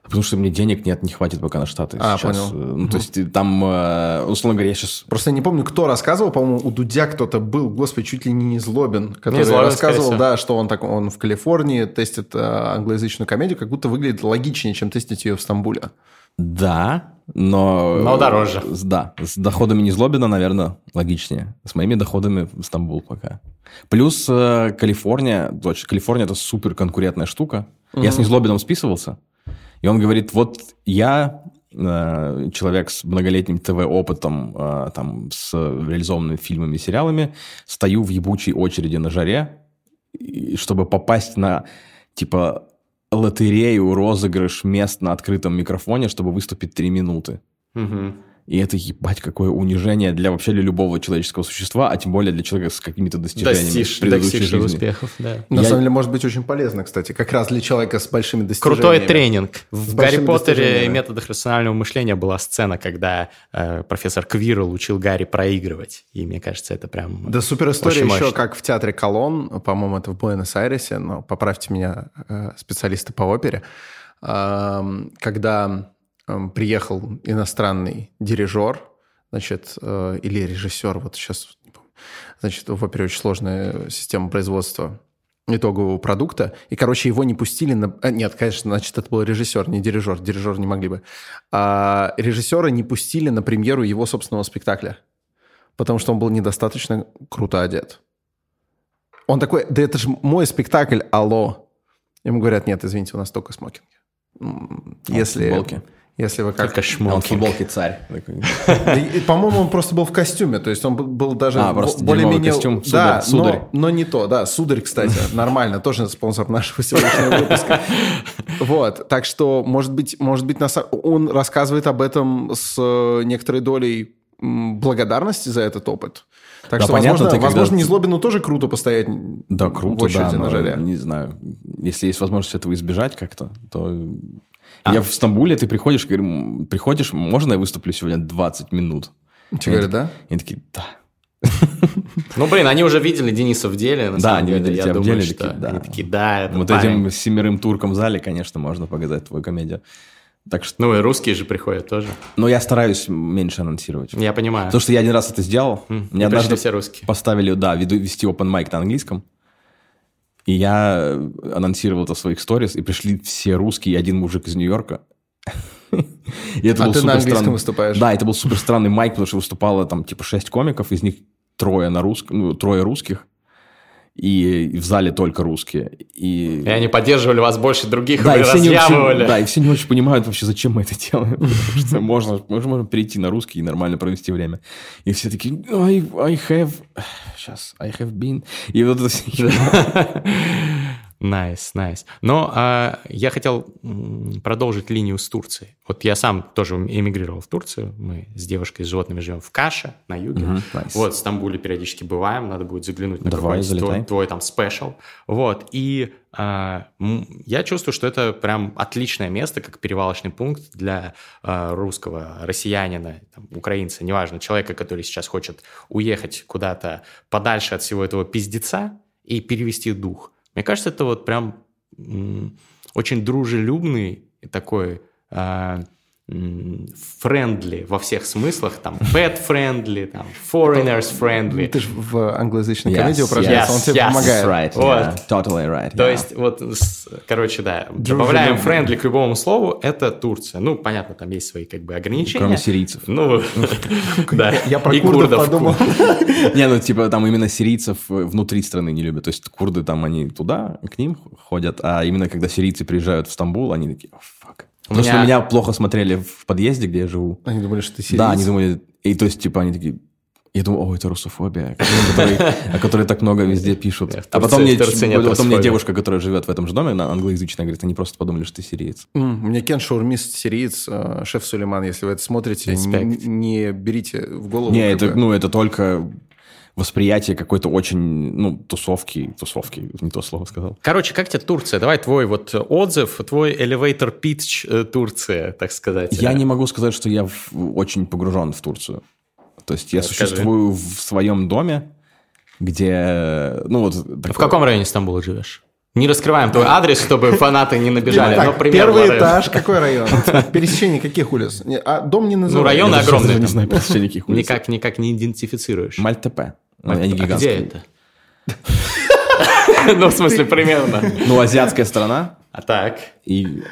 Потому что мне денег нет, не хватит пока на Штаты а, сейчас. понял. Ну, угу. то есть там, э, условно говоря, я сейчас... Просто я не помню, кто рассказывал, по-моему, у Дудя кто-то был, господи, чуть ли не Злобин, который Злобин, рассказывал, да, что он, так, он в Калифорнии тестит э, англоязычную комедию, как будто выглядит логичнее, чем тестить ее в Стамбуле. Да, но... Но дороже. Да, с доходами не Злобина, наверное, логичнее. С моими доходами в Стамбул пока. Плюс э, Калифорния, точно, Калифорния это супер конкурентная штука. Угу. Я с Незлобином списывался, и он говорит, вот я э, человек с многолетним ТВ-опытом, э, там, с реализованными фильмами и сериалами, стою в ебучей очереди на жаре, чтобы попасть на, типа, лотерею, розыгрыш мест на открытом микрофоне, чтобы выступить три минуты. Угу. И это, ебать, какое унижение для вообще для любого человеческого существа, а тем более для человека с какими-то достижениями Достиж, предыдущей жизни. успехов, да. На Я... самом деле, может быть очень полезно, кстати, как раз для человека с большими достижениями. Крутой тренинг. В Гарри Поттере и методах рационального мышления была сцена, когда э, профессор Квирл учил Гарри проигрывать. И мне кажется, это прям Да супер история еще, как в театре Колон, по-моему, это в Буэнос-Айресе, но поправьте меня, э, специалисты по опере, э, когда приехал иностранный дирижер, значит, э, или режиссер, вот сейчас, значит, в опере очень сложная система производства итогового продукта, и, короче, его не пустили на... А, нет, конечно, значит, это был режиссер, не дирижер, дирижер не могли бы. А режиссера не пустили на премьеру его собственного спектакля, потому что он был недостаточно круто одет. Он такой, да это же мой спектакль, алло. Ему говорят, нет, извините, у нас только смокинги. Если... Футболки. Если вы как... Только шмон. футболки царь. По-моему, он просто был в костюме. То есть он был даже а, более-менее... костюм, сударь, да, сударь. Но, но не то. Да, сударь, кстати, нормально. Тоже спонсор нашего сегодняшнего выпуска. Вот. Так что, может быть, может быть, он рассказывает об этом с э, некоторой долей благодарности за этот опыт. Так да, что, понятно, возможно, возможно когда... Незлобину тоже круто постоять да, круто, в очереди да, на жаре. Не знаю. Если есть возможность этого избежать как-то, то а. Я в Стамбуле, ты приходишь, говорю, приходишь, можно я выступлю сегодня 20 минут? Тебе говорят, да? И они такие, да. Ну, блин, они уже видели Дениса в деле, на да, они видели я думаю, в деле, что такие, да. они такие, да, это Вот парень. этим семерым туркам в зале, конечно, можно показать твою комедию. Так что... Ну, и русские же приходят тоже. Но я стараюсь меньше анонсировать. Я понимаю. Потому что я один раз это сделал. Mm, Мне однажды все русские. поставили, да, вести open mic на английском. И я анонсировал это в своих сторис, и пришли все русские, и один мужик из Нью-Йорка. И это а был ты на английском странный... выступаешь? Да, это был супер странный майк, потому что выступало там типа шесть комиков, из них трое на русском, ну, трое русских и в зале только русские. И, и они поддерживали вас больше других, да, и все не очень, Да, и все не очень понимают вообще, зачем мы это делаем. Потому что можно, можно перейти на русский и нормально провести время. И все такие, I, I have... Сейчас, I have been... И вот это все... Nice, nice, nice. Nice. Но а, я хотел продолжить линию с Турцией. Вот я сам тоже эмигрировал в Турцию. Мы с девушкой с животными живем в Каше, на юге. Uh-huh, nice. Вот, в Стамбуле периодически бываем. Надо будет заглянуть на Давай, какой-нибудь твой, твой там special. Вот, и а, я чувствую, что это прям отличное место, как перевалочный пункт для а, русского россиянина, там, украинца, неважно, человека, который сейчас хочет уехать куда-то подальше от всего этого пиздеца и перевести дух – мне кажется, это вот прям очень дружелюбный такой э, friendly во всех смыслах, там, pet friendly, там, foreigners friendly. Ты же в англоязычной yes, комедии упражняешься, yes, он тебе yes, помогает. Right, вот. yeah, totally right. То yeah. есть, вот, короче, да, добавляем friendly к любому слову, это Турция. Ну, понятно, там есть свои, как бы, ограничения. Кроме сирийцев. Ну, да. Я про курдов подумал. Не, ну, типа, там именно сирийцев внутри страны не любят. То есть, курды там, они туда, к ним ходят, а именно когда сирийцы приезжают в Стамбул, они такие, fuck. Потому меня... что меня плохо смотрели в подъезде, где я живу. Они думали, что ты сириец? Да, они думали... И то есть, типа, они такие... Я думаю, о, это русофобия, о которой так много везде пишут. А потом мне мне девушка, которая живет в этом же доме, она англоязычная, говорит, они просто подумали, что ты сириец. У меня Кен Шаурмист сириец, э, шеф Сулейман, если вы это смотрите, не берите в голову. Не, это, ну, это только восприятие какой-то очень, ну, тусовки, тусовки, не то слово сказал. Короче, как тебе Турция? Давай твой вот отзыв, твой elevator pitch э, Турция, так сказать. Я не могу сказать, что я в, очень погружен в Турцию. То есть я Расскажи. существую в своем доме, где, ну вот... Такое... В каком районе Стамбула живешь? Не раскрываем твой адрес, чтобы фанаты не набежали. Так, но первый этаж, какой район? Пересечение каких улиц? А дом не называют. Ну, районы огромные. Не знаю пересечение каких улиц. Никак, никак не идентифицируешь. Мальтепе. Они а где это? Ну, в смысле, примерно. Ну, азиатская страна. А так. И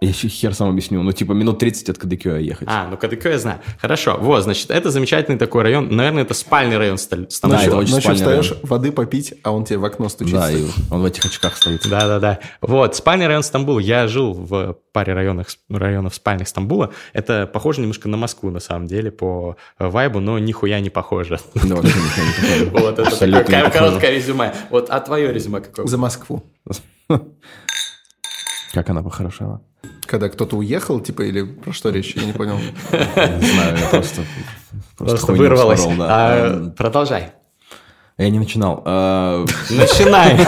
я еще хер сам объясню. Ну, типа, минут 30 от Кадыкё ехать. А, ну Кадыкё я знаю. Хорошо. Вот, значит, это замечательный такой район. Наверное, это спальный район Стамбула. Да, это очень Ночью встаешь район. воды попить, а он тебе в окно стучится. Да, и он в этих очках стоит. Да-да-да. Вот, спальный район Стамбула. Я жил в паре районах, районов спальных Стамбула. Это похоже немножко на Москву, на самом деле, по вайбу, но нихуя не похоже. Да, вообще нихуя не похоже. Вот, это такое короткое резюме. Вот, а твое резюме какое? За Москву. Как она похорошела. Когда кто-то уехал, типа, или про что речь? Я не понял. Не знаю, я просто... Просто вырвалось. А, продолжай. Я не начинал. А, Начинай.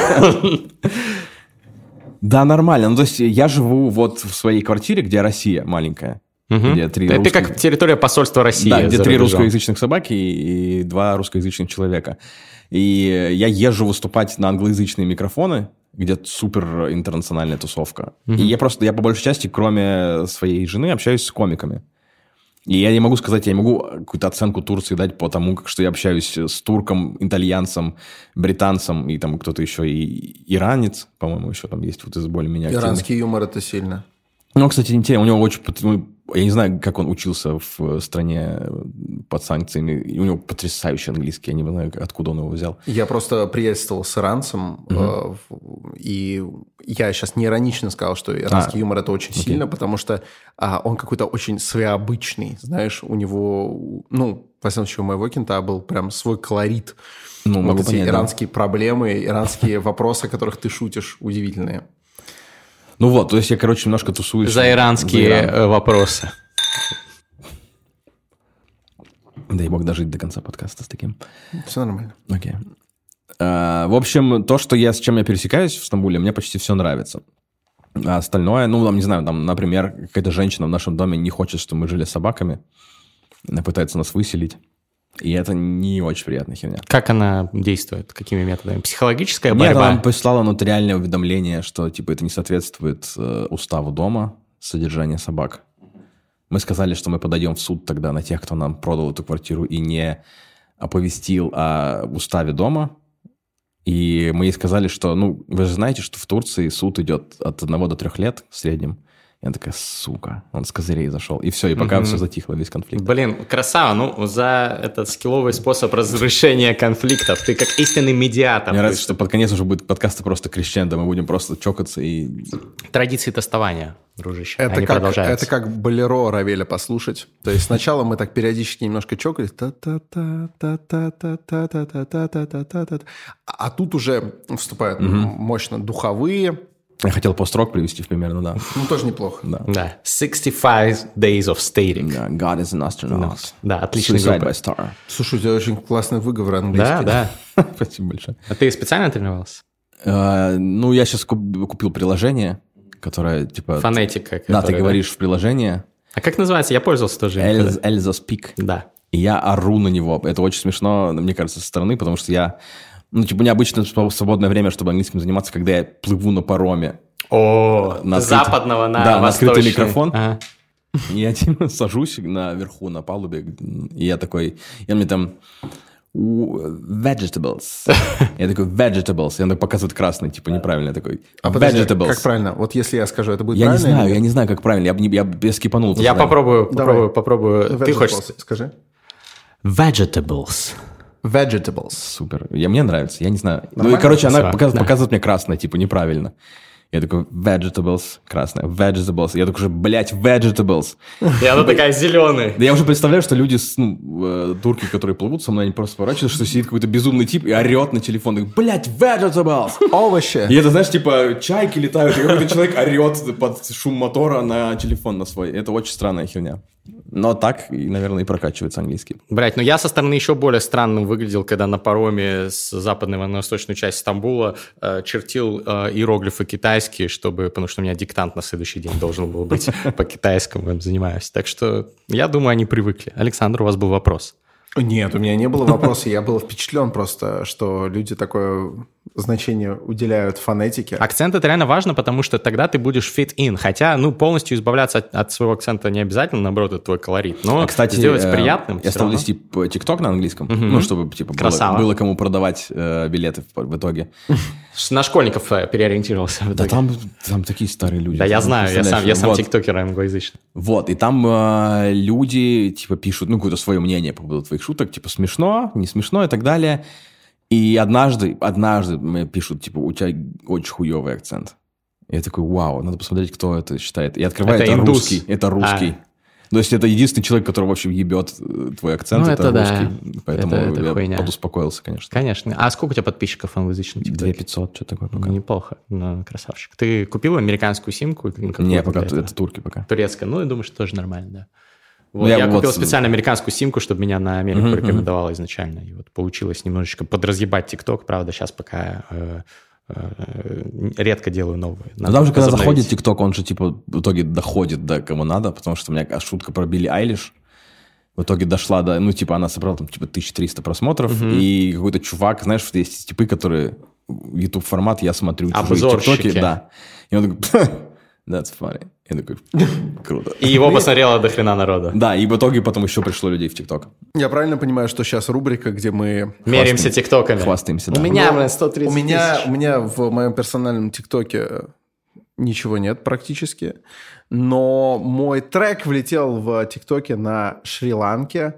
Да, нормально. Ну, то есть я живу вот в своей квартире, где Россия маленькая. Угу. Где три Это русских... как территория посольства России. Да, где три русскоязычных собаки и, и два русскоязычных человека. И я езжу выступать на англоязычные микрофоны, где супер интернациональная тусовка. Mm-hmm. И я просто, я по большей части, кроме своей жены, общаюсь с комиками. И я не могу сказать, я не могу какую-то оценку Турции дать по тому, как что я общаюсь с турком, итальянцем, британцем и там кто-то еще, и иранец, по-моему, еще там есть вот из более-менее Иранский юмор это сильно. Ну, кстати, интересно, у него очень я не знаю, как он учился в стране под санкциями. У него потрясающий английский. Я не знаю, откуда он его взял. Я просто приветствовал с иранцем. Угу. и я сейчас не иронично сказал, что иранский а, юмор это очень окей. сильно, потому что а, он какой-то очень своеобычный. Знаешь, у него, ну, во всяком случае, у моего кента был прям свой колорит. Ну, вот эти понять, иранские да. проблемы, иранские вопросы, о которых ты шутишь, удивительные. Ну вот, то есть я, короче, немножко тусуюсь. За иранские за Иран. Э, вопросы. Дай бог дожить до конца подкаста с таким. Все нормально. Окей. А, в общем, то, что я, с чем я пересекаюсь в Стамбуле, мне почти все нравится. А остальное, ну, там, не знаю, там, например, какая-то женщина в нашем доме не хочет, чтобы мы жили с собаками. Она пытается нас выселить. И это не очень приятная херня. Как она действует? Какими методами? Психологическая борьба? Нет, она прислала нотариальное уведомление, что типа это не соответствует э, уставу дома содержание собак. Мы сказали, что мы подойдем в суд тогда на тех, кто нам продал эту квартиру и не оповестил о уставе дома. И мы ей сказали, что, ну, вы же знаете, что в Турции суд идет от одного до трех лет в среднем. Я такая, сука, он с козырей зашел. И все, и пока угу. все затихло, весь конфликт. Блин, красава, ну, за этот скилловый способ разрешения конфликтов ты как истинный медиатор. Мне нравится, что под конец уже будет подкаста просто крещендо, мы будем просто чокаться и... Традиции тестования, дружище, это они как, продолжаются. Это как болеро Равеля послушать. То есть сначала мы так периодически немножко чокались, а тут уже вступают мощно духовые, я хотел пост-рок привести в пример, ну да. Ну, тоже неплохо. Да. да. 65 Days of Stating. Yeah, God is an astronaut. Да, отличный Suicide by star. Слушай, у тебя очень классный выговор английский. Да, да. Спасибо большое. А ты специально тренировался? Uh, ну, я сейчас купил приложение, которое, типа... Фонетика. Да, ты говоришь в приложение. А как называется? Я пользовался тоже. Эльза Speak. Да. И я ору на него. Это очень смешно, мне кажется, со стороны, потому что я ну, типа, у меня обычно свободное время, чтобы английским заниматься, когда я плыву на пароме. О, на западного на Да, на открытый микрофон. Ага. И я типа сажусь наверху на палубе, и я такой, и он мне там vegetables. Я такой, vegetables. И он так показывает красный, типа неправильно. Я такой, а подожди, vegetables. как правильно? Вот если я скажу, это будет я правильно? Я не знаю, я не знаю, как правильно. Я, я, я скипанул. Я попробую, попробую, попробую. Vegetables. Ты хочешь? Скажи. Vegetables. Vegetables. Супер. Я, мне нравится, я не знаю. Нормально? Ну и, короче, она показывает, да. показывает мне красное, типа, неправильно. Я такой, vegetables, красная, vegetables. Я такой уже, блядь, vegetables. И она такая зеленая. Да я уже представляю, что люди, ну, э, турки, которые плывут со мной, они просто поворачиваются, что сидит какой-то безумный тип и орет на телефон. Такой, блядь, vegetables! Овощи. И это, знаешь, типа, чайки летают, и какой-то человек орет под шум мотора на телефон на свой. Это очень странная херня. Но так, наверное, и прокачивается английский. Блять, ну я со стороны еще более странным выглядел, когда на пароме с западной на восточную часть Стамбула э, чертил э, иероглифы китайские, чтобы, потому что у меня диктант на следующий день должен был быть по китайскому, им занимаюсь. Так что я думаю, они привыкли. Александр, у вас был вопрос. Нет, у меня не было вопроса. Я был впечатлен просто, что люди такое значение уделяют фонетике. Акцент это реально важно, потому что тогда ты будешь fit in. Хотя, ну, полностью избавляться от, от своего акцента не обязательно, наоборот, это твой колорит. Но а, кстати, сделать э, приятным. Я стал вести ТикТок на английском, угу. ну, чтобы типа было, было кому продавать э, билеты в, в итоге. На школьников э, переориентировался. Да там, там такие старые люди. Да, я знаю, я сам, я сам вот. тиктокер англоязычный. Вот, и там э, люди, типа, пишут, ну, какое-то свое мнение по поводу твоих шуток, типа, смешно, не смешно и так далее. И однажды, однажды мне пишут, типа, у тебя очень хуевый акцент. Я такой, вау, надо посмотреть, кто это считает. И открываю, это, это русский. Это русский. А. То есть это единственный человек, который вообще ебет э, твой акцент, ну, это, это русский. Да. Поэтому это, это я хуйня. подуспокоился, конечно. Конечно. А сколько у тебя подписчиков англоязычных? 2500, что такое пока. Неплохо, ну, красавчик. Ты купил американскую симку? Не, пока, это турки пока. Турецкая, ну, я думаю, что тоже нормально, да. Вот, ну, я, я купил вот... специально американскую симку, чтобы меня на Америку uh-huh, рекомендовало uh-huh. изначально. И вот получилось немножечко подразъебать ТикТок. Правда, сейчас пока э, э, редко делаю новые. Но там же, когда заходит ТикТок, он же типа в итоге доходит до кому надо, потому что у меня шутка про Билли Айлиш в итоге дошла до, ну, типа, она собрала там, типа, 1300 просмотров, uh-huh. и какой-то чувак, знаешь, есть типы, которые YouTube формат, я смотрю чужие ТикТоки, да. И он такой, That's funny. Я такой, круто. И его посмотрело до хрена народа. Да, и в итоге потом еще пришло людей в ТикТок. Я правильно понимаю, что сейчас рубрика, где мы... Меряемся ТикТоками. Хвастаемся, да. У меня, блин, 130 у меня, у меня в моем персональном ТикТоке ничего нет практически. Но мой трек влетел в ТикТоке на Шри-Ланке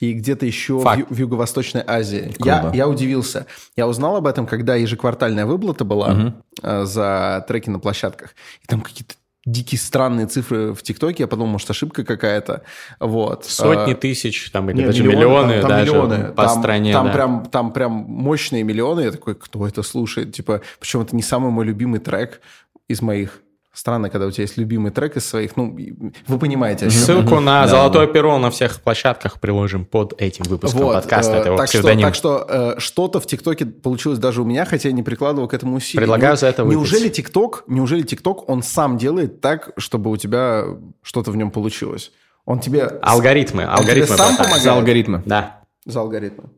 и где-то еще в, в Юго-Восточной Азии. Я, я удивился. Я узнал об этом, когда ежеквартальная выплата была угу. за треки на площадках. И там какие-то дикие странные цифры в ТикТоке. Я подумал, может, ошибка какая-то. Вот. Сотни а, тысяч, там, или не, даже миллионы, миллионы там, там даже миллионы. по там, стране. Там, да. прям, там прям мощные миллионы. Я такой, кто это слушает? Типа, причем это не самый мой любимый трек из моих. Странно, когда у тебя есть любимый трек из своих, ну, вы понимаете. О Ссылку на да, «Золотое да. перо» на всех площадках приложим под этим выпуском вот, подкаста. Э, так, что, так что э, что-то в ТикТоке получилось даже у меня, хотя я не прикладывал к этому усилий. Предлагаю ну, за это выпить. Неужели ТикТок, неужели ТикТок, он сам делает так, чтобы у тебя что-то в нем получилось? Он тебе... Алгоритмы. алгоритмы тебе сам помогает? За алгоритмы. Да. За алгоритмы.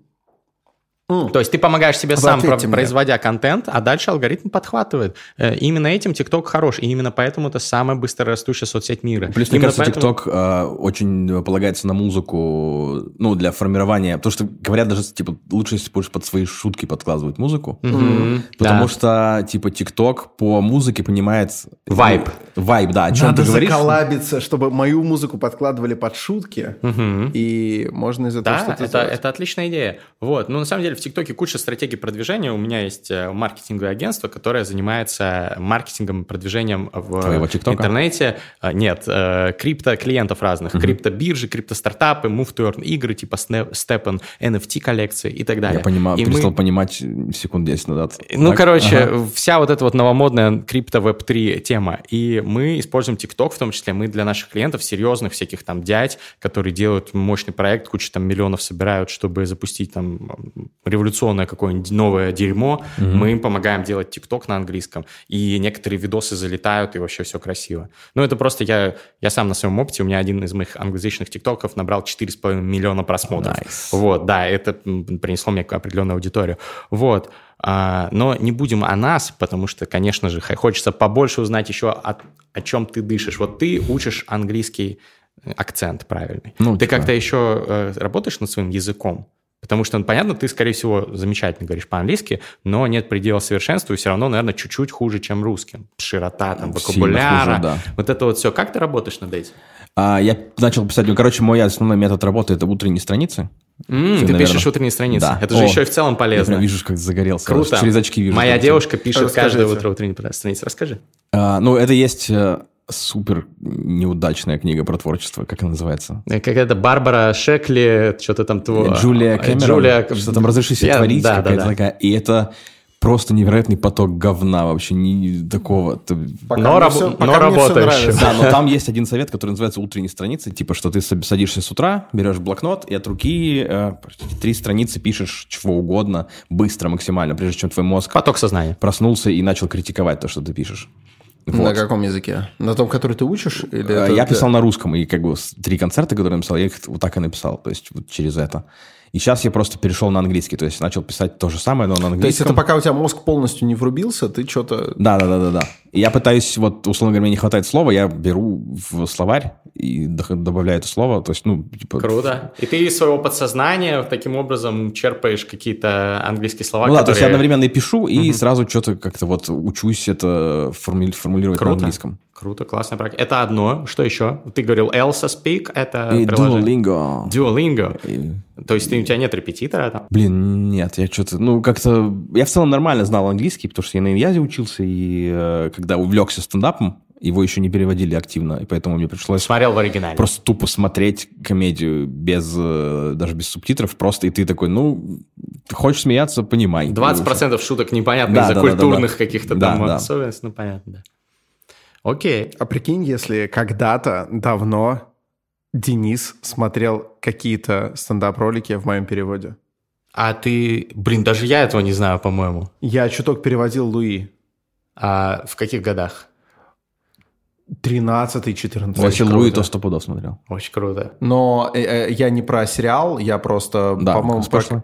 То есть ты помогаешь себе сам, про- производя контент, а дальше алгоритм подхватывает. Э, именно этим TikTok хорош, и именно поэтому это самая быстрорастущая соцсеть мира. Плюс, именно мне кажется, поэтому... TikTok э, очень полагается на музыку, ну, для формирования, потому что говорят даже, типа, лучше, если будешь под свои шутки подкладывать музыку, mm-hmm. потому да. что, типа, TikTok по музыке понимает... Вайб. Ну, вайб, да, о чем Надо ты говоришь. заколабиться, чтобы мою музыку подкладывали под шутки, mm-hmm. и можно из этого да, что-то это, сделать. это отличная идея. Вот, ну, на самом деле, в ТикТоке куча стратегий продвижения. У меня есть э, маркетинговое агентство, которое занимается маркетингом, продвижением в интернете. А, нет, э, крипто-клиентов разных. Uh-huh. Крипто-биржи, крипто-стартапы, move to earn игры типа Steppen, NFT-коллекции и так далее. Я понимаю, и перестал мы... понимать секунд 10 назад. Ну, так? короче, ага. вся вот эта вот новомодная крипто-веб-3 тема. И мы используем TikTok в том числе. Мы для наших клиентов, серьезных всяких там дядь, которые делают мощный проект, кучу там миллионов собирают, чтобы запустить там революционное какое-нибудь новое дерьмо, mm-hmm. мы им помогаем делать ТикТок на английском, и некоторые видосы залетают, и вообще все красиво. Ну, это просто я, я сам на своем опыте, у меня один из моих англоязычных ТикТоков набрал 4,5 миллиона просмотров. Nice. Вот, да, это принесло мне определенную аудиторию. Вот. А, но не будем о нас, потому что, конечно же, хочется побольше узнать еще о, о чем ты дышишь. Вот ты учишь английский акцент правильный. Ну, ты типа... как-то еще э, работаешь над своим языком? Потому что, ну, понятно, ты, скорее всего, замечательно говоришь по-английски, но нет предела совершенству, и все равно, наверное, чуть-чуть хуже, чем русским. Широта там, вокабуляра. Хуже, да. Вот это вот все. Как ты работаешь над этим? А, я начал писать, ну, короче, мой основной метод работы – это утренние страницы. Mm, ты наверное... пишешь утренние страницы. Да. Это же О, еще и в целом полезно. Я вижу, как загорелся. Круто. Через очки вижу. Моя девушка пишет Расскажите. каждое утро утренние страницы. Расскажи. А, ну, это есть э, супер неудачная книга про творчество, как она называется? Э, какая-то Барбара Шекли, что-то там... Тво... Джулия Кэмерон, Джулия... что там «Разреши себе творить», да, да, да. такая. И это просто невероятный поток говна вообще, не такого. Пока но раб... все, но работаешь. Да, но там есть один совет, который называется утренние страницы, типа, что ты садишься с утра, берешь блокнот и от руки э, три страницы пишешь чего угодно, быстро, максимально, прежде чем твой мозг... Поток сознания. Проснулся и начал критиковать то, что ты пишешь. Вот. На каком языке? На том, который ты учишь? Или э, я это... писал на русском, и как бы три концерта, которые я написал, я их вот так и написал, то есть вот через это. И сейчас я просто перешел на английский, то есть начал писать то же самое, но на английском. То есть это пока у тебя мозг полностью не врубился, ты что-то... Да, да, да, да, да. И я пытаюсь, вот, условно говоря, мне не хватает слова, я беру в словарь и добавляю это слово, то есть, ну, типа... Круто. И ты из своего подсознания таким образом черпаешь какие-то английские слова, Ну которые... да, то есть я одновременно и пишу, и угу. сразу что-то как-то вот учусь это форми... формулировать Круто. на английском. Круто, классная практика. Это одно. Что еще? Ты говорил Elsa Speak, это И Duolingo. Duolingo. И... То есть ты, у тебя нет репетитора там? Блин, нет, я что-то, ну, как-то... Я в целом нормально знал английский, потому что я на Иньязе учился, и э, когда увлекся стендапом, его еще не переводили активно, и поэтому мне пришлось... Смотрел в оригинале. Просто тупо смотреть комедию без, э, даже без субтитров, просто, и ты такой, ну, ты хочешь смеяться, понимай. 20% шуток непонятно да, из-за да, культурных да, да, каких-то да, там да. особенностей, ну, понятно, да. Окей. А прикинь, если когда-то давно Денис смотрел какие-то стендап-ролики в моем переводе. А ты... Блин, даже я этого не знаю, по-моему. Я чуток переводил Луи. А в каких годах? 13 14 Вообще Луи то сто пудов смотрел. Очень круто. Но э, э, я не про сериал, я просто, да, по-моему, про...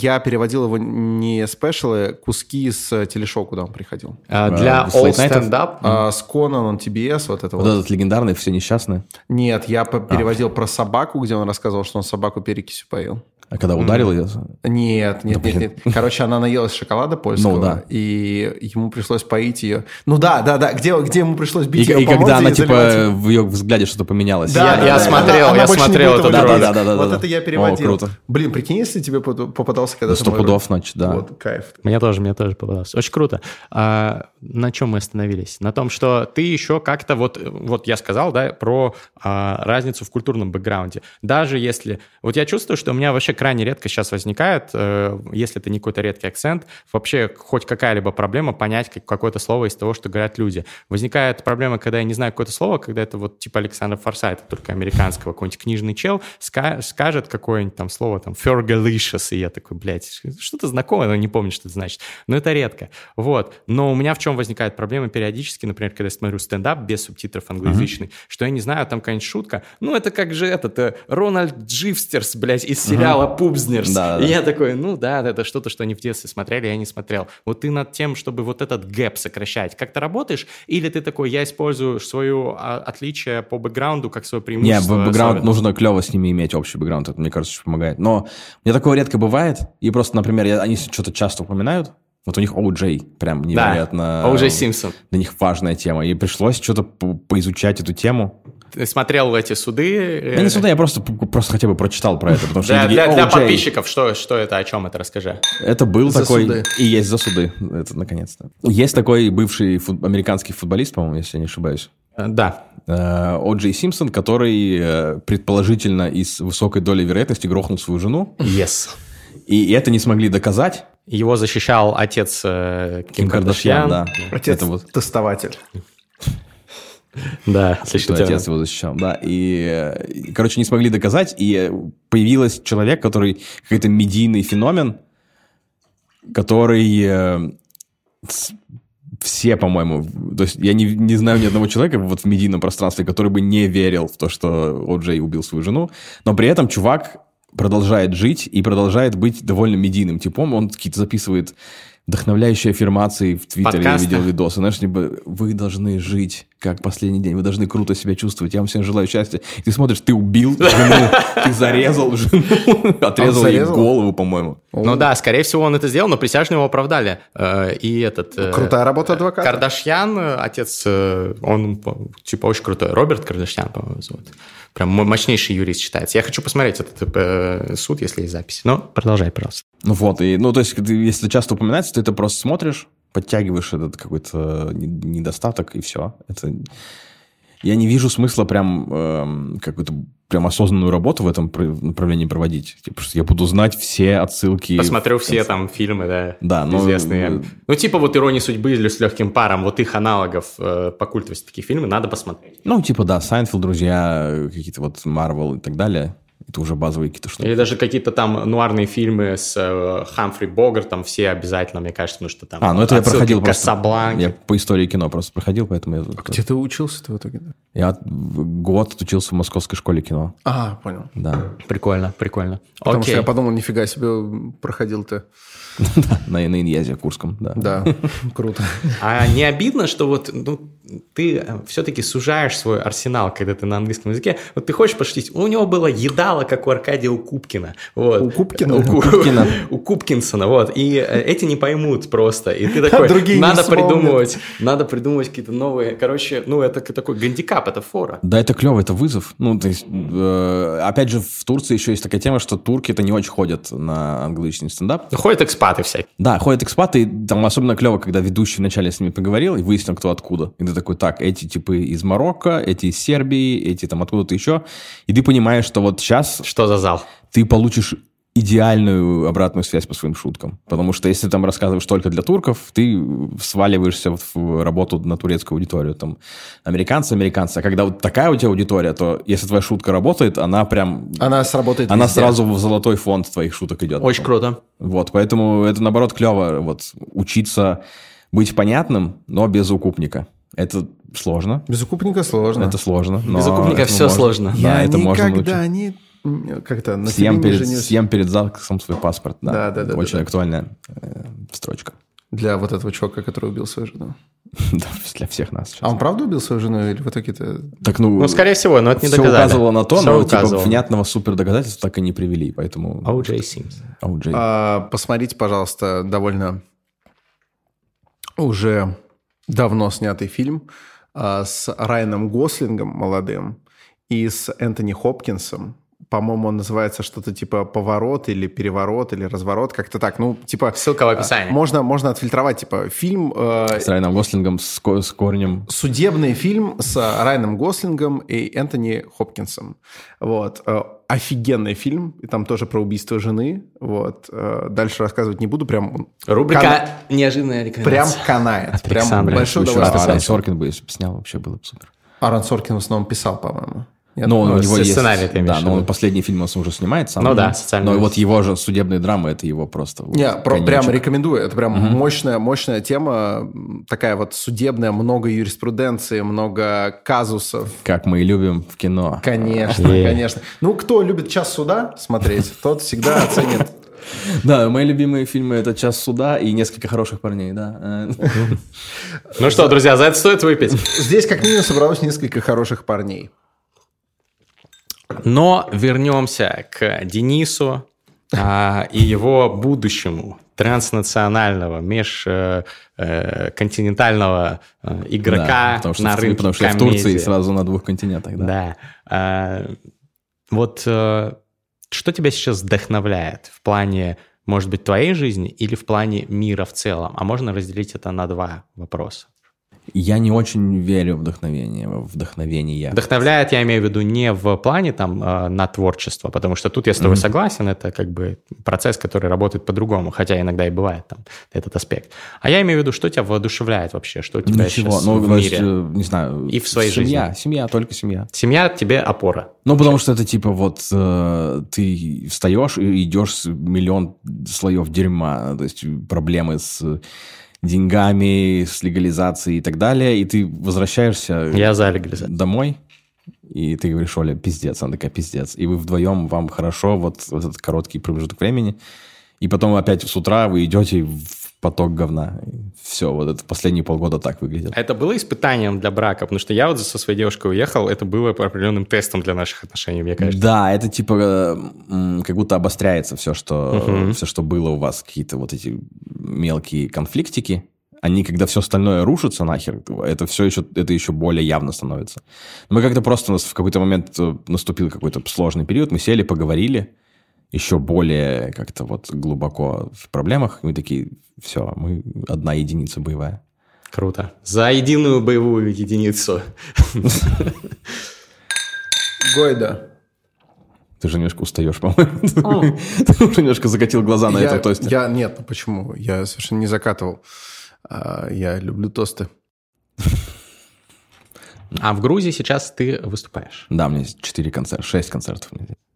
я переводил его не спешлы, куски с телешоу, куда он приходил. А, для uh, All Stand Up? А, с он TBS, вот это вот. Вот этот легендарный «Все несчастные»? Нет, я переводил а. про собаку, где он рассказывал, что он собаку перекисью поил. А когда ударил ее? Нет, нет, нет, нет. Короче, она наелась шоколада польского, ну, да. и ему пришлось поить ее. Ну да, да, да, где, где ему пришлось бить и, ее И когда она, типа, заливать... в ее взгляде что-то поменялось. Да, я, да, я да, смотрел, она, я она смотрел этот да, да, да, да, Вот да, это я переводил. О, круто. Блин, прикинь, если тебе попадался когда-то... Сто пудов, значит, да. Вот, кайф. Мне тоже, мне тоже попадался. Очень круто. А, на чем мы остановились? На том, что ты еще как-то, вот, вот я сказал, да, про а, разницу в культурном бэкграунде. Даже если... Вот я чувствую, что у меня вообще крайне редко сейчас возникает, э, если это не какой-то редкий акцент, вообще хоть какая-либо проблема понять какое-то слово из того, что говорят люди. Возникает проблема, когда я не знаю какое-то слово, когда это вот типа Александр Форсайт, только американского, какой-нибудь книжный чел, ска- скажет какое-нибудь там слово, там, fergalicious, и я такой, блядь, что-то знакомое, но не помню, что это значит. Но это редко. Вот. Но у меня в чем возникает проблема периодически, например, когда я смотрю стендап без субтитров англоязычный, uh-huh. что я не знаю, там какая-нибудь шутка, ну, это как же этот, э, Рональд Дживстерс, блядь, из сериала Пубзнерс. Да, да, и я такой, ну да, это что-то, что они в детстве смотрели, я не смотрел. Вот ты над тем, чтобы вот этот gap сокращать, как ты работаешь? Или ты такой, я использую свое а, отличие по бэкграунду как свое преимущество? Не, бэкграунд нужно клево с ними иметь общий бэкграунд, это, мне кажется, очень помогает. Но мне такое редко бывает, и просто, например, я, они что-то часто упоминают, вот у них OJ прям невероятно... Да, OJ Симпсон. Для них важная тема. И пришлось что-то по поизучать эту тему. Ты смотрел эти суды? Я не суды, я просто, просто хотя бы прочитал про это. Потому что для, для, для подписчиков, что, что это, о чем это, расскажи. Это был за такой... Суды. И есть за суды, это наконец-то. Есть такой бывший фут, американский футболист, по-моему, если я не ошибаюсь. Э, да. О Джей Симпсон, который э, предположительно и с высокой долей вероятности грохнул свою жену. Yes. И это не смогли доказать. Его защищал отец э, Ким, Ким Кардашьян. Да. Отец это вот... тестователь. Да, что отец его защищал, да. И, короче, не смогли доказать, и появился человек, который какой-то медийный феномен, который э, все, по-моему, то есть я не, не знаю ни одного человека вот в медийном пространстве, который бы не верил в то, что О'Джей убил свою жену, но при этом чувак продолжает жить и продолжает быть довольно медийным типом. Он какие-то записывает вдохновляющие аффирмации в Твиттере я видел видосы. Знаешь, типа, вы должны жить как последний день, вы должны круто себя чувствовать, я вам всем желаю счастья. И ты смотришь, ты убил жену, ты зарезал жену, отрезал ей голову, по-моему. Ну да, скорее всего, он это сделал, но присяжные его оправдали. Э, и этот... Э, Крутая работа адвоката. Кардашьян, отец, э, он типа очень крутой. Роберт Кардашьян, по-моему, зовут. Прям мощнейший юрист считается. Я хочу посмотреть этот э, суд, если есть запись. Но продолжай, пожалуйста. Ну вот, и, ну то есть, если часто упоминается, ты это просто смотришь, подтягиваешь этот какой-то недостаток, и все. Это я не вижу смысла прям э, какую-то прям осознанную работу в этом направлении проводить. Типа, что я буду знать все отсылки. Посмотрю все там фильмы, да, да но, известные. Ну, ну, типа вот «Ирония судьбы» или «С легким паром», вот их аналогов э, по культовости такие фильмы надо посмотреть. Ну, типа, да, «Сайнфилд», «Друзья», какие-то вот «Марвел» и так далее. Это уже базовые какие-то штуки. Или даже какие-то там нуарные фильмы с э, Хамфри Богартом, все обязательно, мне кажется, потому что там... А, ну это я проходил просто. Я по истории кино просто проходил, поэтому я... А где ты учился-то в итоге? Я год учился в Московской школе кино. А, понял. Да. Прикольно, прикольно. Потому Окей. что я подумал, нифига себе проходил ты. Да, на, на инязе Курском, да. Да, круто. А не обидно, что вот ну, ты э, все-таки сужаешь свой арсенал, когда ты на английском языке. Вот ты хочешь пошутить, у него было едало, как у Аркадия у Кубкина. Вот. У Кубкина? У, Кубкина. у Кубкинсона, вот. И э, эти не поймут просто. И ты такой, Другие надо придумывать, надо придумывать какие-то новые. Короче, ну это такой гандикап, это фора. Да, это клево, это вызов. Ну, то есть, э, опять же, в Турции еще есть такая тема, что турки это не очень ходят на англоязычный стендап. Ходят экспаты всякие. Да, ходят экспаты, и там особенно клево, когда ведущий вначале с ними поговорил и выяснил, кто откуда. И ты такой, так, эти типы из Марокко, эти из Сербии, эти там откуда-то еще. И ты понимаешь, что вот сейчас... Что за зал? Ты получишь идеальную обратную связь по своим шуткам. Потому что если ты там рассказываешь только для турков, ты сваливаешься в работу на турецкую аудиторию. Там американцы, американцы. А когда вот такая у тебя аудитория, то если твоя шутка работает, она прям... Она сработает Она везде. сразу в золотой фонд твоих шуток идет. Очень круто. Вот, поэтому это, наоборот, клево вот учиться быть понятным, но без укупника. Это сложно. Без укупника сложно. Это сложно. Без укупника все можно. сложно. Я да, это можно никогда не как-то на съем перед, женюсь. съем перед ЗАГСом свой паспорт. Да, да, да. Очень да, актуальная э, строчка. Для вот этого чувака, который убил свою жену. да, для всех нас. Сейчас. А он правда убил свою жену или в итоге-то... Так, ну, ну, скорее всего, но это не все доказали. указывало на то, все но типа, указывало. типа, внятного супер доказательства так и не привели, поэтому... O.J. Sims. O.J. А, посмотрите, пожалуйста, довольно уже давно снятый фильм а, с Райаном Гослингом молодым и с Энтони Хопкинсом по-моему, он называется что-то типа поворот или переворот или разворот, как-то так. Ну, типа... Ссылка в описании. Можно, можно отфильтровать, типа, фильм... Э, с Райаном Гослингом, с, с корнем. Судебный фильм с Райаном Гослингом и Энтони Хопкинсом. Вот. Офигенный фильм, и там тоже про убийство жены. Вот. Э, дальше рассказывать не буду, прям... Рубрика кан... «Неожиданная рекомендация». Прям канает. От прям большое удовольствие. Аарон Соркин бы, если бы снял, вообще было бы супер. Аарон Соркин в основном писал, по-моему. Но ну, у него есть... Сценарий ты Да, но он последний фильм он уже снимает сам. Ну да, социальный. Но вот его же судебные драмы, это его просто... Не, про, прям рекомендую. Это прям угу. мощная, мощная тема. Такая вот судебная, много юриспруденции, много казусов. Как мы и любим в кино. Конечно, yeah. конечно. Ну, кто любит «Час суда» смотреть, тот всегда оценит да, мои любимые фильмы это «Час суда» и «Несколько хороших парней», да. Ну что, друзья, за это стоит выпить? Здесь как минимум собралось несколько хороших парней. Но вернемся к Денису а, и его будущему транснационального, межконтинентального э, э, игрока да, потому что, на рынке Потому что комедии. в Турции сразу на двух континентах. Да. да. А, вот э, что тебя сейчас вдохновляет в плане, может быть, твоей жизни или в плане мира в целом? А можно разделить это на два вопроса. Я не очень верю в вдохновение, в вдохновение. Вдохновляет, я имею в виду, не в плане там э, на творчество, потому что тут я с тобой mm-hmm. согласен, это как бы процесс, который работает по-другому, хотя иногда и бывает там этот аспект. А я имею в виду, что тебя воодушевляет вообще, что у тебя Ничего, сейчас ну, в мире? Есть, э, не знаю. И в своей семья, жизни. Семья, только семья. Семья тебе опора. Ну, потому что это типа вот э, ты встаешь и идешь с миллион слоев дерьма, то есть проблемы с деньгами, с легализацией и так далее, и ты возвращаешься Я за легализацию. домой, и ты говоришь, Оля, пиздец, она такая, пиздец. И вы вдвоем, вам хорошо вот, вот этот короткий промежуток времени, и потом опять с утра вы идете в поток говна. Все, вот это последние полгода так выглядит. Это было испытанием для брака? Потому что я вот со своей девушкой уехал, это было определенным тестом для наших отношений, мне кажется. Да, это типа как будто обостряется все, что, угу. все, что было у вас, какие-то вот эти мелкие конфликтики. Они, когда все остальное рушится нахер, это все еще, это еще более явно становится. Мы как-то просто в какой-то момент э, наступил какой-то сложный период, мы сели, поговорили, еще более как-то вот глубоко в проблемах. Мы такие, все, мы одна единица боевая. Круто. За единую боевую единицу. Гойда. Ты же немножко устаешь, по-моему. Ты уже немножко закатил глаза на этом тосте. Я, нет, ну почему? Я совершенно не закатывал. А, я люблю тосты. А в Грузии сейчас ты выступаешь? Да, у меня есть 4 концерта, 6 концертов.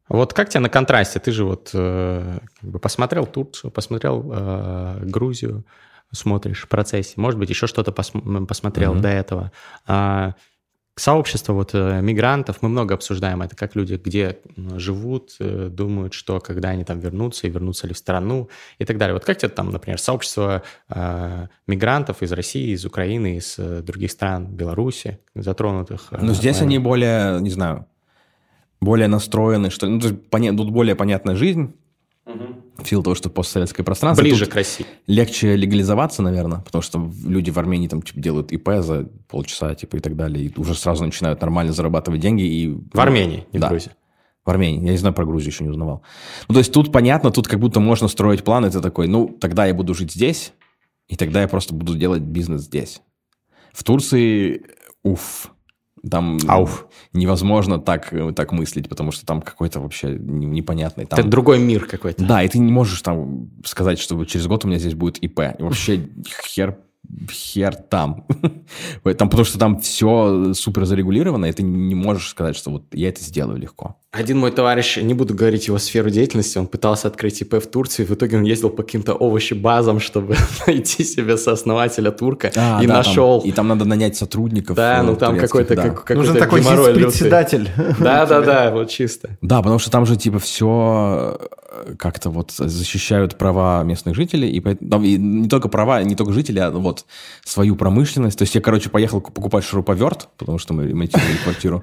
Вот как тебе на контрасте? Ты же вот э, как бы посмотрел Турцию, посмотрел э, Грузию, смотришь в процессе. Может быть, еще что-то пос- посмотрел mm-hmm. до этого. А, сообщество вот э, мигрантов, мы много обсуждаем это, как люди где живут, э, думают, что когда они там вернутся, и вернутся ли в страну и так далее. Вот как тебе там, например, сообщество э, мигрантов из России, из Украины, из других стран, Беларуси, затронутых? Э, ну, здесь они более, не знаю, более настроены, что ну, тут более понятная жизнь, угу. в силу того, что постсоветское пространство. Ближе к России. Легче легализоваться, наверное, потому что люди в Армении там типа, делают ИП за полчаса типа, и так далее, и уже сразу начинают нормально зарабатывать деньги. И... В Армении, не да. в Грузии. В Армении. Я не знаю про Грузию, еще не узнавал. Ну, то есть тут понятно, тут как будто можно строить план, это такой, ну, тогда я буду жить здесь, и тогда я просто буду делать бизнес здесь. В Турции, уф, там Ауф. невозможно так, так мыслить, потому что там какой-то вообще непонятный... Там... Это другой мир какой-то. Да, и ты не можешь там сказать, что через год у меня здесь будет ИП. И вообще хер хер там. там. Потому что там все супер зарегулировано, и ты не можешь сказать, что вот я это сделаю легко. Один мой товарищ, не буду говорить его сферу деятельности, он пытался открыть ИП в Турции, в итоге он ездил по каким-то овощебазам, чтобы найти себе сооснователя турка, а, и да, нашел. Там, и там надо нанять сотрудников. Да, ну там какой-то да. какой Нужен такой председатель. Да-да-да, вот чисто. Да, потому что там же типа все э, как-то вот защищают права местных жителей, и, и не только права, не только жителей, а вот свою промышленность. То есть я, короче, поехал покупать шуруповерт, потому что мы ремонтировали квартиру.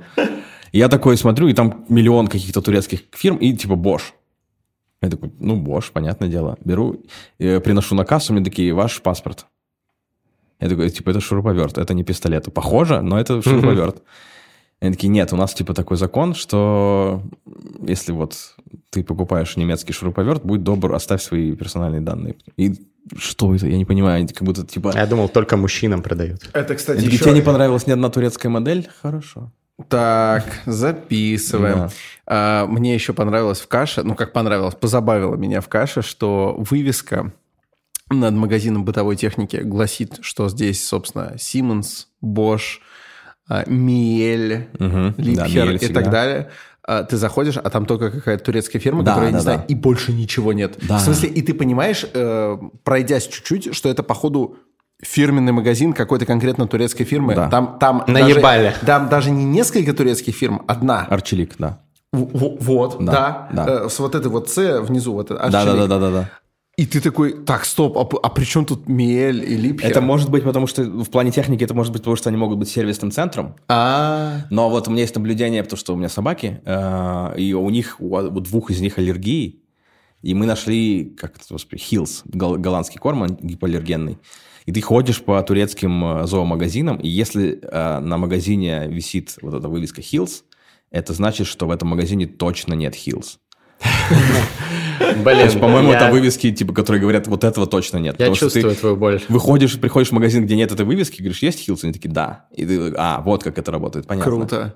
И я такой смотрю, и там миллион каких-то турецких фирм, и типа Bosch. Я такой, ну, Bosch, понятное дело. Беру, э, приношу на кассу, мне такие, ваш паспорт. Я такой, типа, это шуруповерт, это не пистолет. Похоже, но это шуруповерт. Они такие, нет, у нас типа такой закон, что если вот ты покупаешь немецкий шуруповерт, будь добр, оставь свои персональные данные. И что это? Я не понимаю, как будто типа... Я думал, только мужчинам продают. Это, кстати, еще... Тебе не понравилась ни одна турецкая модель? Хорошо. Так, записываем. Да. А, мне еще понравилось в каше, ну как понравилось, позабавило меня в каше, что вывеска над магазином бытовой техники гласит, что здесь, собственно, Siemens, Bosch, Miele, угу, Liebherr да, и всегда. так далее. А, ты заходишь, а там только какая-то турецкая фирма, да, которая, да, не да. знаю, и больше ничего нет. Да. В смысле, и ты понимаешь, э, пройдясь чуть-чуть, что это, походу, фирменный магазин какой-то конкретно турецкой фирмы. Да. Там, там Наебали. Даже, там даже не несколько турецких фирм, одна. Арчелик, да. В, вот, да. да. да. Э, с вот этой вот С внизу. Вот да, да, да, да, да, да. И ты такой, так, стоп, а, а при чем тут Миэль и Липхер? Это может быть, потому что в плане техники это может быть, потому что они могут быть сервисным центром. А. Но вот у меня есть наблюдение, потому что у меня собаки, э, и у них, у двух из них аллергии. И мы нашли, как это, господи, Hills, голландский корм гипоаллергенный. И ты ходишь по турецким э, зоомагазинам, и если э, на магазине висит вот эта вывеска Hills, это значит, что в этом магазине точно нет Hills. Блин, по-моему, это вывески, типа, которые говорят, вот этого точно нет. Я чувствую твою боль. Выходишь, приходишь в магазин, где нет этой вывески, говоришь, есть Hills? Они такие, да. И ты, а, вот как это работает, понятно. Круто.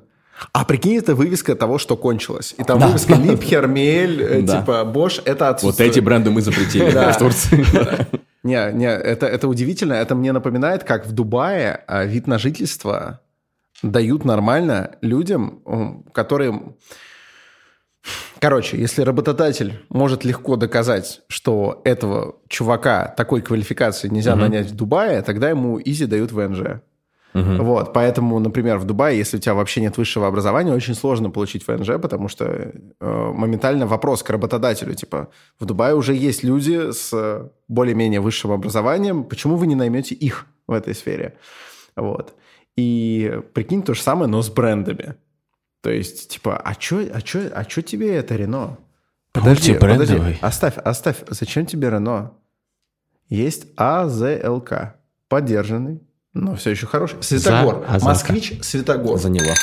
А прикинь, это вывеска того, что кончилось. И там да. вывеска Лип, Хермель, да. типа Bosch, это отсутствует. Вот эти бренды мы запретили в Турции. Не, не, это, это удивительно. Это мне напоминает, как в Дубае а, вид на жительство дают нормально людям, которые... Короче, если работодатель может легко доказать, что этого чувака такой квалификации нельзя угу. нанять в Дубае, тогда ему изи дают ВНЖ. Угу. Вот, поэтому, например, в Дубае, если у тебя вообще нет высшего образования, очень сложно получить ВНЖ, потому что э, моментально вопрос к работодателю, типа, в Дубае уже есть люди с более-менее высшим образованием, почему вы не наймете их в этой сфере? Вот. И прикинь, то же самое, но с брендами. То есть, типа, а чё, а чё, а чё тебе это, Рено? Подожди, подожди, оставь, оставь. Зачем тебе Рено? Есть АЗЛК, поддержанный, но все еще хороший. Светогор. За Москвич Светогор. За него.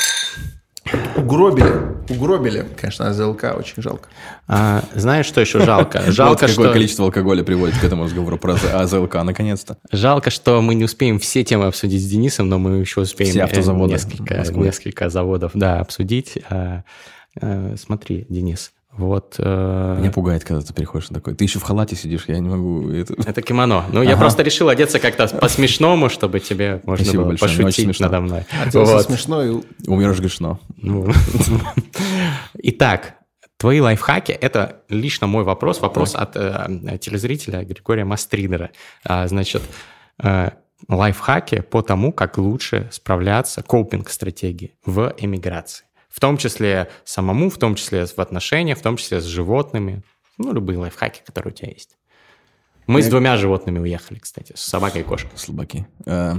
Угробили. Угробили. Конечно, АЗЛК очень жалко. А, знаешь, что еще жалко? Жалко, вот какое количество алкоголя приводит к этому разговору про АЗЛК, наконец-то. Жалко, что мы не успеем все темы обсудить с Денисом, но мы еще успеем все автозаводы несколько, несколько заводов да, обсудить. А, а, смотри, Денис, вот. Э... Меня пугает, когда ты переходишь на такой. Ты еще в халате сидишь, я не могу. Это, это кимоно. Ну, ага. я просто решил одеться как-то по-смешному, чтобы тебе можно Спасибо было большое, пошутить надо мной. Оделся вот. смешно и... Умрешь грешно. Ну. Итак, Твои лайфхаки – это лично мой вопрос, вопрос от э, телезрителя Григория Мастридера. А, значит, э, лайфхаки по тому, как лучше справляться, копинг-стратегии в эмиграции. В том числе самому, в том числе в отношениях, в том числе с животными. Ну, любые лайфхаки, которые у тебя есть. Мы я... с двумя животными уехали, кстати, с собакой и кошкой. Слабаки. Э,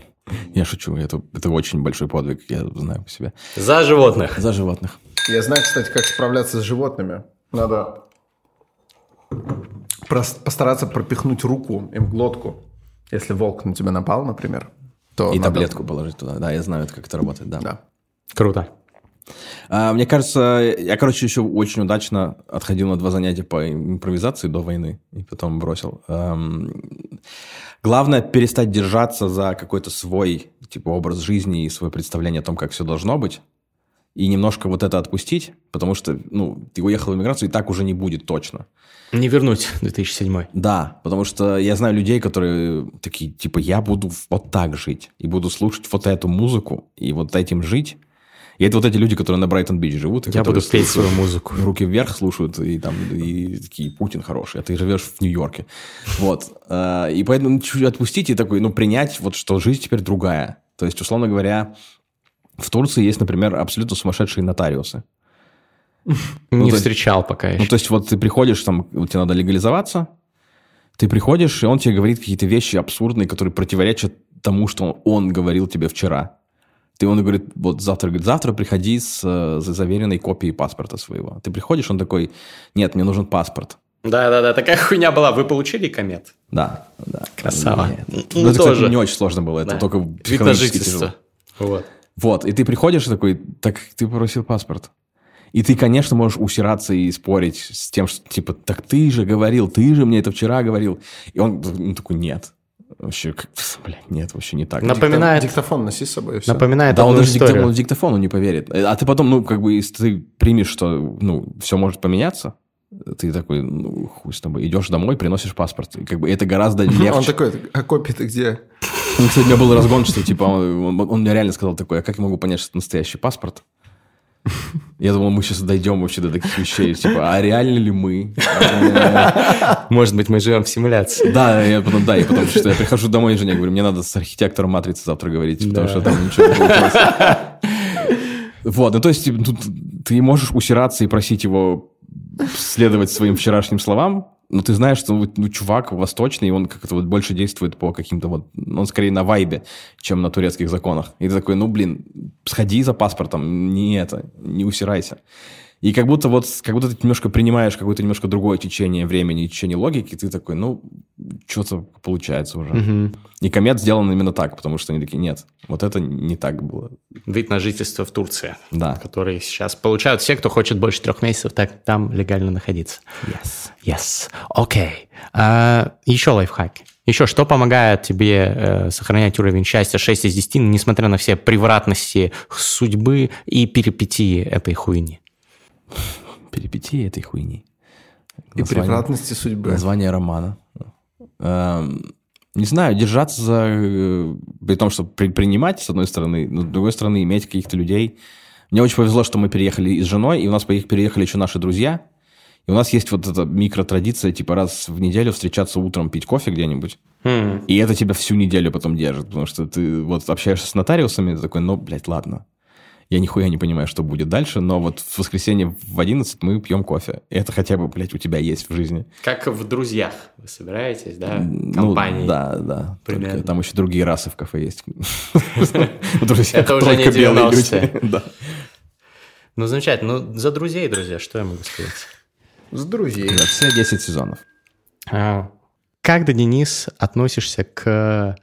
я шучу, это, это очень большой подвиг, я знаю по себе. За животных. За животных. Я знаю, кстати, как справляться с животными. Надо постараться пропихнуть руку им в глотку. Если волк на тебя напал, например, то И надо... таблетку положить туда. Да, я знаю, как это работает, да. Да. Круто. А, мне кажется, я, короче, еще очень удачно отходил на два занятия по импровизации до войны и потом бросил. Главное перестать держаться за какой-то свой типа образ жизни и свое представление о том, как все должно быть, и немножко вот это отпустить, потому что, ну, ты уехал в эмиграцию, и так уже не будет точно. Не вернуть 2007 Да, потому что я знаю людей, которые такие, типа, я буду вот так жить, и буду слушать вот эту музыку, и вот этим жить, и это вот эти люди, которые на Брайтон-Бич живут. Я буду петь свою музыку. Руки вверх слушают, и там и такие, Путин хороший, а ты живешь в Нью-Йорке. Вот. А, и поэтому чуть-чуть отпустить и такой, ну, принять, вот что жизнь теперь другая. То есть, условно говоря, в Турции есть, например, абсолютно сумасшедшие нотариусы. Не ну, встречал пока еще. Ну, то есть, вот ты приходишь, там, тебе надо легализоваться, ты приходишь, и он тебе говорит какие-то вещи абсурдные, которые противоречат тому, что он говорил тебе вчера. Ты он говорит, вот завтра, говорит, завтра приходи с, с заверенной копией паспорта своего. Ты приходишь, он такой, нет, мне нужен паспорт. Да-да-да, такая хуйня была. Вы получили комет? Да, да. Красава. Ну, ну, это, тоже. Кстати, не очень сложно было, это да. только психологически тяжело. Вот. Вот, и ты приходишь такой, так ты попросил паспорт. И ты, конечно, можешь усираться и спорить с тем, что, типа, так ты же говорил, ты же мне это вчера говорил. И он, он такой, нет, Вообще, как, блядь, нет, вообще не так. Напоминает... Диктофон носи с собой. Все. Напоминает Да, он даже диктофон, диктофону не поверит. А ты потом, ну, как бы, если ты примешь, что, ну, все может поменяться, ты такой, ну, хуй с тобой, идешь домой, приносишь паспорт. И как бы это гораздо легче. Он такой, а копия-то где? Ну, кстати, у меня был разгон, что, типа, он, он мне реально сказал такое, а как я могу понять, что это настоящий паспорт? Я думал, мы сейчас дойдем вообще до таких вещей. Типа, а реально ли мы? Может быть, мы живем в симуляции. Да, я потом, да, и потому что я прихожу домой, и жене говорю, мне надо с архитектором матрицы завтра говорить, потому что там ничего не получилось. Вот, ну то есть тут ты можешь усираться и просить его следовать своим вчерашним словам, но ты знаешь, что ну, чувак восточный, он как-то вот больше действует по каким-то вот... Он скорее на вайбе, чем на турецких законах. И ты такой, ну, блин, сходи за паспортом, не это, не усирайся. И как будто вот, как будто ты немножко принимаешь какое-то немножко другое течение времени, течение логики, ты такой, ну, что-то получается уже. Угу. И комет сделан именно так, потому что они такие, нет, вот это не так было. Вид на жительство в Турции, да. который сейчас получают все, кто хочет больше трех месяцев так там легально находиться. Yes. Yes. Окей. Okay. А, еще лайфхаки. Еще что помогает тебе э, сохранять уровень счастья 6 из 10, несмотря на все превратности судьбы и перипетии этой хуйни? Перипетии этой хуйни. И название, превратности судьбы. Название романа. Эм, не знаю, держаться за... Э, при том, что предпринимать, с одной стороны, но с другой стороны, иметь каких-то людей. Мне очень повезло, что мы переехали с женой, и у нас переехали еще наши друзья. И у нас есть вот эта микротрадиция, типа раз в неделю встречаться утром, пить кофе где-нибудь. Mm. И это тебя всю неделю потом держит, потому что ты вот общаешься с нотариусами, такой, ну, блядь, ладно. Я нихуя не понимаю, что будет дальше, но вот в воскресенье в 11 мы пьем кофе. И это хотя бы, блядь, у тебя есть в жизни. Как в «Друзьях» вы собираетесь, да? Компании. Ну, да, да. Примерно. Только там еще другие расы в кафе есть. Это уже не 90 Ну, замечательно. Ну, за друзей, друзья, что я могу сказать? За друзей. Все 10 сезонов. А, как ты, Денис, относишься к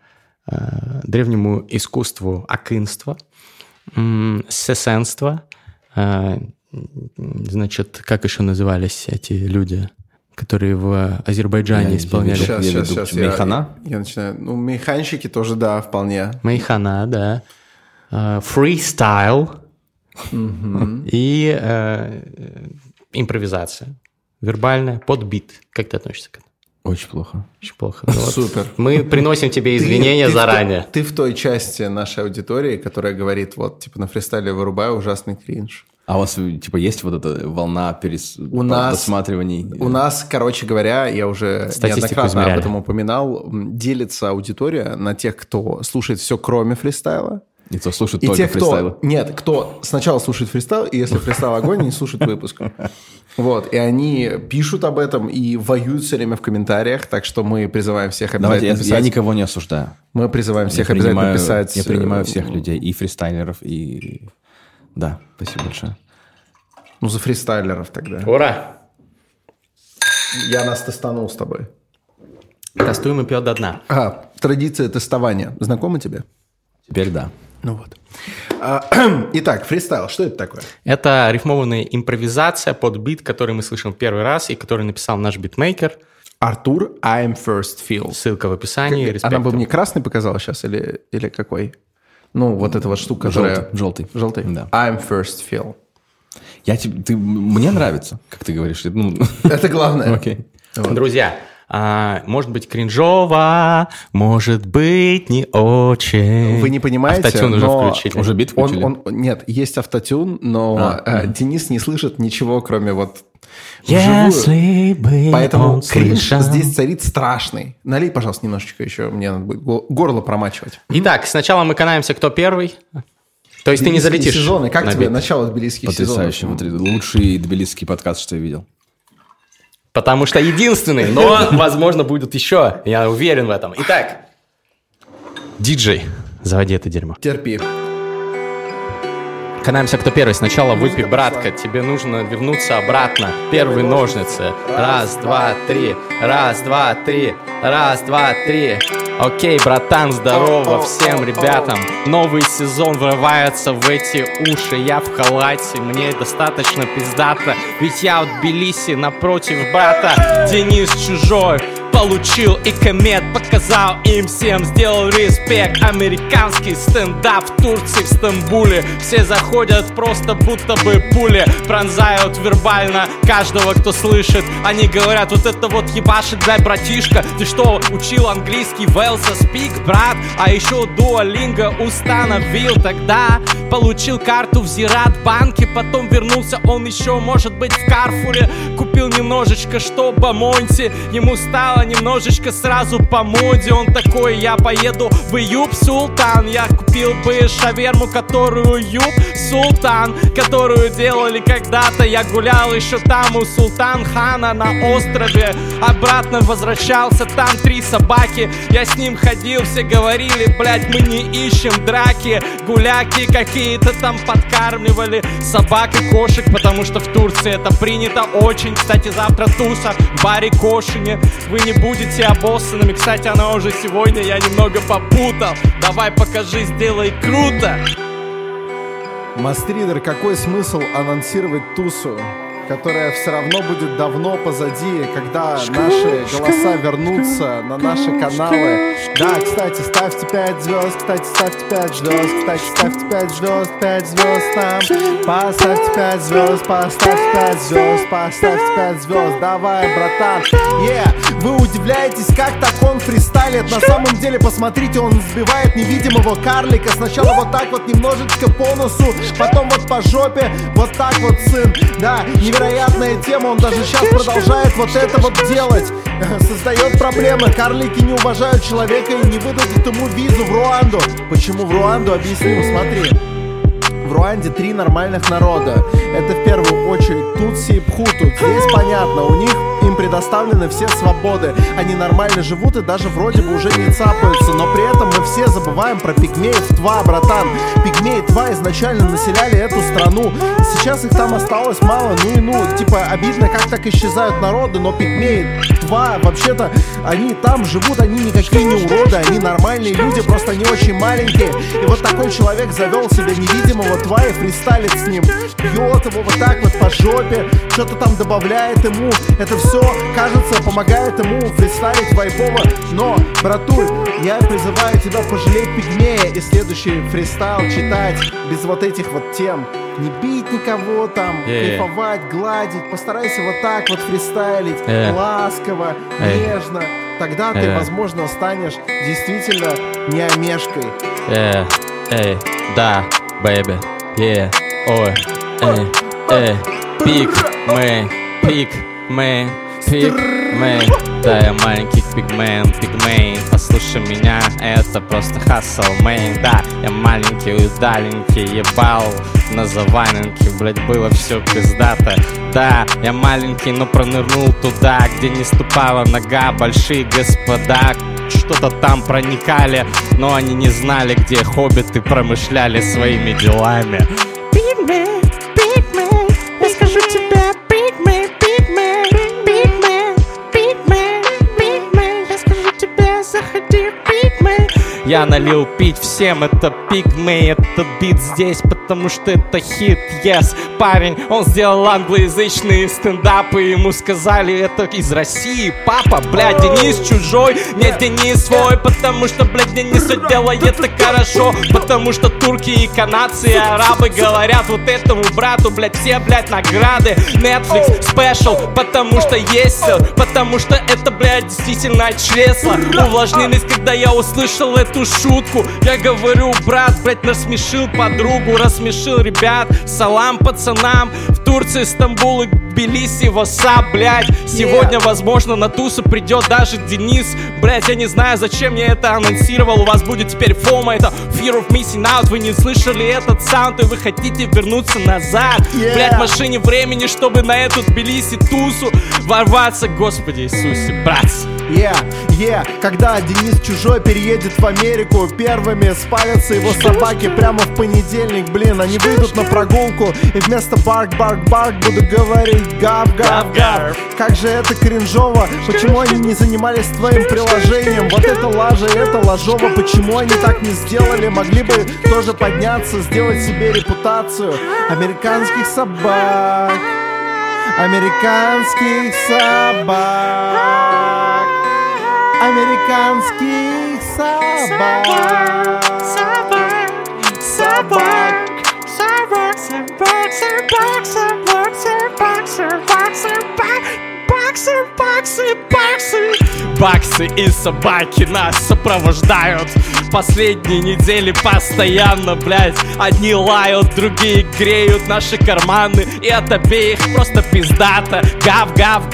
э, древнему искусству акинства – сесенство. А, значит, как еще назывались эти люди, которые в Азербайджане я, исполняли? Сейчас, сейчас, сейчас. Мейхана? Я, я начинаю. Ну, мейханщики тоже, да, вполне. Мейхана, да. Фристайл. Э, и э, импровизация. Вербальная, под бит. Как ты относишься к этому? Очень плохо. Очень плохо. Ну, вот. Супер. Мы приносим тебе извинения ты, заранее. Ты, ты в той части нашей аудитории, которая говорит, вот, типа, на фристайле вырубаю ужасный кринж. А у вас, типа, есть вот эта волна перес... у нас, досматриваний? У нас, короче говоря, я уже неоднократно измеряли. об этом упоминал, делится аудитория на тех, кто слушает все, кроме фристайла, и кто слушает и только фристайлы. Кто, нет, кто сначала слушает фристайл, и если фристайл огонь, не слушает выпуск. Вот, и они пишут об этом и воюют все время в комментариях, так что мы призываем всех обязательно Давайте, писать. Я никого не осуждаю. Мы призываем всех я обязательно принимаю, писать. Я принимаю всех людей, и фристайлеров, и... Да, спасибо большое. Ну, за фристайлеров тогда. Ура! Я нас тестанул с тобой. Тестуем и пьет до дна. А, традиция тестования. Знакома тебе? Теперь да. Ну вот. А, итак, фристайл, что это такое? Это рифмованная импровизация под бит, который мы слышим первый раз и который написал наш битмейкер. Артур I'm First Feel. Ссылка в описании. Как, она бы мне красный показала сейчас или, или какой? Ну, вот эта вот штука, которая... Желтый. Желтый? Да. I'm First Feel. Я, ты, мне нравится, как ты говоришь. Ну... Это главное. Окей. Okay. Вот. Друзья, а, может быть кринжово, может быть не очень. Вы не понимаете, автотюн уже включили. Уже бит включили? Он, он, нет, есть автотюн, но а, mm. Денис не слышит ничего, кроме вот Если бы Поэтому он кринж здесь царит страшный. Налей, пожалуйста, немножечко еще, мне надо будет горло промачивать. Итак, сначала мы канаемся, кто первый. То есть ты не залетишь. сезоны. Как тебе начало тбилисских Потрясающе. сезонов? Потрясающе. Лучший тбилисский подкаст, что я видел. Потому что единственный, но, возможно, будут еще. Я уверен в этом. Итак, диджей, заводи это дерьмо. Терпи. Канаемся, кто первый. Сначала выпей, братка. Тебе нужно вернуться обратно. Первые ножницы. Раз, два, три. Раз, два, три. Раз, два, три. Окей, братан, здорово всем ребятам. Новый сезон врывается в эти уши. Я в халате, мне достаточно пиздато. Ведь я от Тбилиси напротив брата. Денис чужой, получил и комет Показал им всем, сделал респект. Американский стендап в Турции, в Стамбуле. Все заходят просто будто бы пули. Пронзают вербально каждого, кто слышит. Они говорят, вот это вот ебашит, дай, братишка. Ты что, учил английский, Велса спик, брат? А еще дуалинга установил. Тогда Получил карту в Зират банке. Потом вернулся. Он еще, может быть, в Карфуре. Купил немножечко, чтобы Монти Ему стало немножечко сразу по моде. Он такой, я поеду в Юб Султан Я купил бы шаверму, которую Юб Султан Которую делали когда-то. Я гулял еще там у Султан Хана на острове. Обратно возвращался, там три собаки. Я с ним ходил, все говорили, блять, мы не ищем драки Гуляки какие-то там подкармливали собак и кошек Потому что в Турции это принято очень. Кстати, завтра туса в баре Кошине. Вы не будете обоссанными Кстати, она уже сегодня, я немного попутал. Давай покажи, сделай круто. Мастридер, какой смысл анонсировать тусу? Которая все равно будет давно позади, когда наши голоса вернутся на наши каналы. Да, кстати, ставьте 5 звезд, кстати, ставьте 5 звезд, кстати, ставьте 5 звезд, 5 звезд там. Поставьте 5 звезд, поставьте 5 звезд, поставьте 5 звезд. Давай, братан. Yeah, вы удивляетесь, как так он фристайлит. На самом деле, посмотрите, он сбивает невидимого карлика. Сначала вот так вот немножечко по носу, потом вот по жопе, вот так вот сын. Да, невероятно невероятная тема, он даже сейчас продолжает вот это вот делать. Создает проблемы, карлики не уважают человека и не выдадут ему визу в Руанду. Почему в Руанду? Объясню, смотри. В Руанде три нормальных народа. Это в первую очередь Тутси и Пхуту. Здесь понятно, у них им предоставлены все свободы. Они нормально живут и даже вроде бы уже не цапаются. Но при этом мы все забываем про пигмеев Тва, братан. Пигмеи Тва изначально населяли эту страну. Сейчас их там осталось мало, ну и ну. Типа обидно, как так исчезают народы, но пигмеи Тва, вообще-то, они там живут, они никакие не уроды, они нормальные люди, просто они очень маленькие. И вот такой человек завел себе невидимого Тва и фристайлит с ним. Бьет его вот так вот по жопе, что-то там добавляет ему. Это все все, кажется, помогает ему фристайлить вайпово Но, братуль, я призываю тебя пожалеть пигмея И следующий фристайл читать без вот этих вот тем. Не бить никого там, yeah, кайфовать, гладить. Постарайся вот так вот фристайлить. Yeah. Ласково, hey. нежно. Тогда yeah. ты, возможно, станешь действительно не омешкой Эй, эй, да, бэйби, yeah, ой, эй, эй, пик, мэй, пик, мэй Пигмей, да я маленький пигмен, пигмей Послушай меня, это просто хасл, мейн. Да, я маленький, удаленький, ебал. На заваленке, блять, было все пиздато. Да, я маленький, но пронырнул туда Где не ступала нога, большие господа что-то там проникали, но они не знали, где хоббиты промышляли своими делами. Я налил пить всем, это пигмей, этот бит здесь, потому что это хит, yes Парень, он сделал англоязычные стендапы, ему сказали, это из России, папа, блядь, Денис чужой, нет, Денис свой, потому что, блядь, Денис все делает это хорошо, потому что турки и канадцы, и арабы говорят вот этому брату, блядь, все, блядь, награды, Netflix, special, потому что есть потому что это, блядь, действительно чресло, увлажнились, когда я услышал эту шутку Я говорю, брат, блять, рассмешил подругу Рассмешил ребят, салам пацанам В Турции, Стамбул и Тбилиси, васап, блядь. Сегодня, возможно, на тусу придет даже Денис. Блядь, я не знаю, зачем я это анонсировал. У вас будет теперь фома, это Fear of Missing Out. Вы не слышали этот саунд, и вы хотите вернуться назад. Yeah. Блядь, в машине времени, чтобы на эту Тбилиси тусу ворваться. Господи Иисусе, братцы. Yeah, yeah, когда Денис Чужой переедет в Америку Первыми спалятся его собаки прямо в понедельник. Блин, они выйдут на прогулку И вместо барк, барк, барк буду говорить гав, гав, гав Как же это кринжово? Почему они не занимались твоим приложением? Вот это лажа, это ложово Почему они так не сделали? Могли бы тоже подняться, сделать себе репутацию Американских собак. Американских собак. Американских собак. Собак, собак, собак, собак, собак, собак, собак, собак, собак, баксы, баксы, баксы. Баксы и собаки нас сопровождают. Последние недели постоянно, блядь Одни лают, другие греют наши карманы. И от обеих просто пиздата Гав, гав,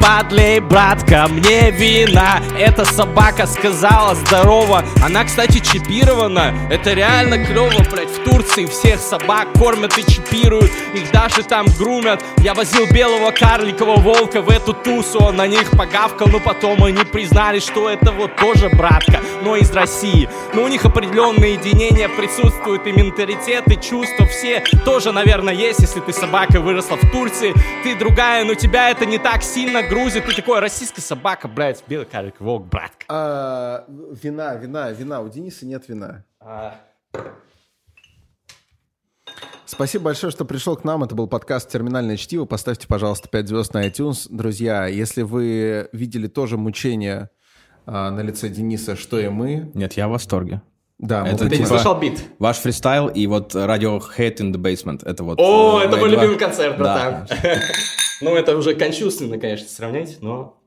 Подлей, брат, ко мне вина. Эта собака сказала здорово. Она, кстати, чипирована. Это реально клево, блядь. В Турции всех собак кормят и чипируют. Их даже там грумят. Я возил белого карликового волка в эту тусу. Он на них погавкал, но потом они признали, что это вот тоже братка. Но из России. Но у них определенные единения присутствуют. И менталитет, и чувства все тоже, наверное, есть. Если ты собака выросла в Турции Ты другая, но тебя это не так сильно грузит, ты такой российская собака, блядь, белый карлик, волк, братка. А, вина, вина, вина. У Дениса нет вина. А... Спасибо большое, что пришел к нам. Это был подкаст «Терминальное чтиво». Поставьте, пожалуйста, 5 звезд на iTunes. Друзья, если вы видели тоже мучение а, на лице Дениса, что и мы... Нет, я в восторге. Да, это ты не слышал бит? Ваш фристайл и вот радио Hate in the Basement. Это вот... О, э, это мой любимый концерт, братан. Ну, это уже кончувственно, конечно, сравнять, но...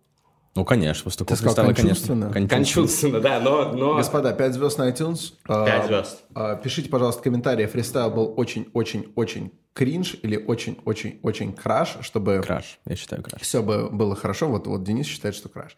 Ну, конечно, после такого Ты сказал кончувственно? Конечно. Кончувственно, да, но, но... Господа, 5 звезд на iTunes. 5 звезд. А, пишите, пожалуйста, комментарии. Фристайл был очень-очень-очень кринж или очень-очень-очень краш, чтобы... Краш, я считаю краш. Все бы было хорошо. Вот, вот Денис считает, что краш.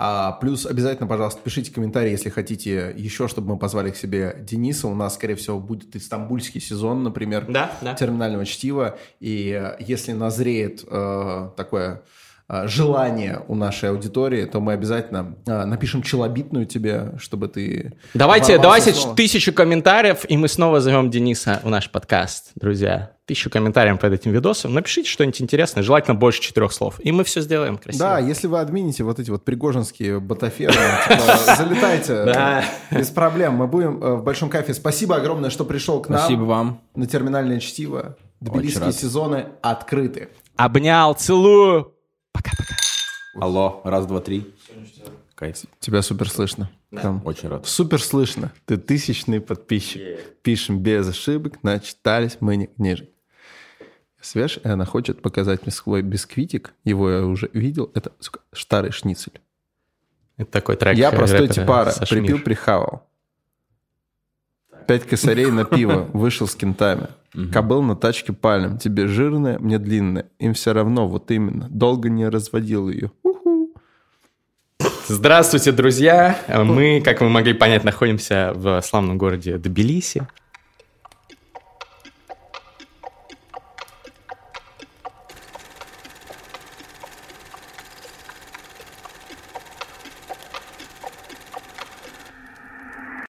А, плюс обязательно, пожалуйста, пишите комментарии, если хотите еще, чтобы мы позвали к себе Дениса. У нас, скорее всего, будет истамбульский сезон, например, да, да. терминального чтива. И э, если назреет э, такое желание у нашей аудитории, то мы обязательно а, напишем челобитную тебе, чтобы ты... Давайте, давайте снова. тысячу комментариев, и мы снова зовем Дениса в наш подкаст, друзья. Тысячу комментариев под этим видосом. Напишите что-нибудь интересное, желательно больше четырех слов. И мы все сделаем красиво. Да, если вы админите вот эти вот пригожинские ботаферы, типа, залетайте. Без проблем. Мы будем э, в большом кайфе. Спасибо огромное, что пришел к нам. Спасибо вам. На терминальное чтиво. Тбилисские сезоны открыты. Обнял, целую. Пока-пока. Алло, раз, два, три. Кайф. Тебя супер слышно. Да. Там. Очень рад. Супер слышно. Ты тысячный подписчик. Yeah. Пишем без ошибок, начитались мы не книжек. Свеж, и она хочет показать мне свой бисквитик. Его я уже видел. Это сука, старый шницель. Это такой трек. Я простой типара. Припил, прихавал. Пять косарей на пиво. Вышел с кентами. Кобыл на тачке палим. Тебе жирная, мне длинная. Им все равно, вот именно. Долго не разводил ее. Здравствуйте, друзья! Мы, как вы могли понять, находимся в славном городе Тбилиси.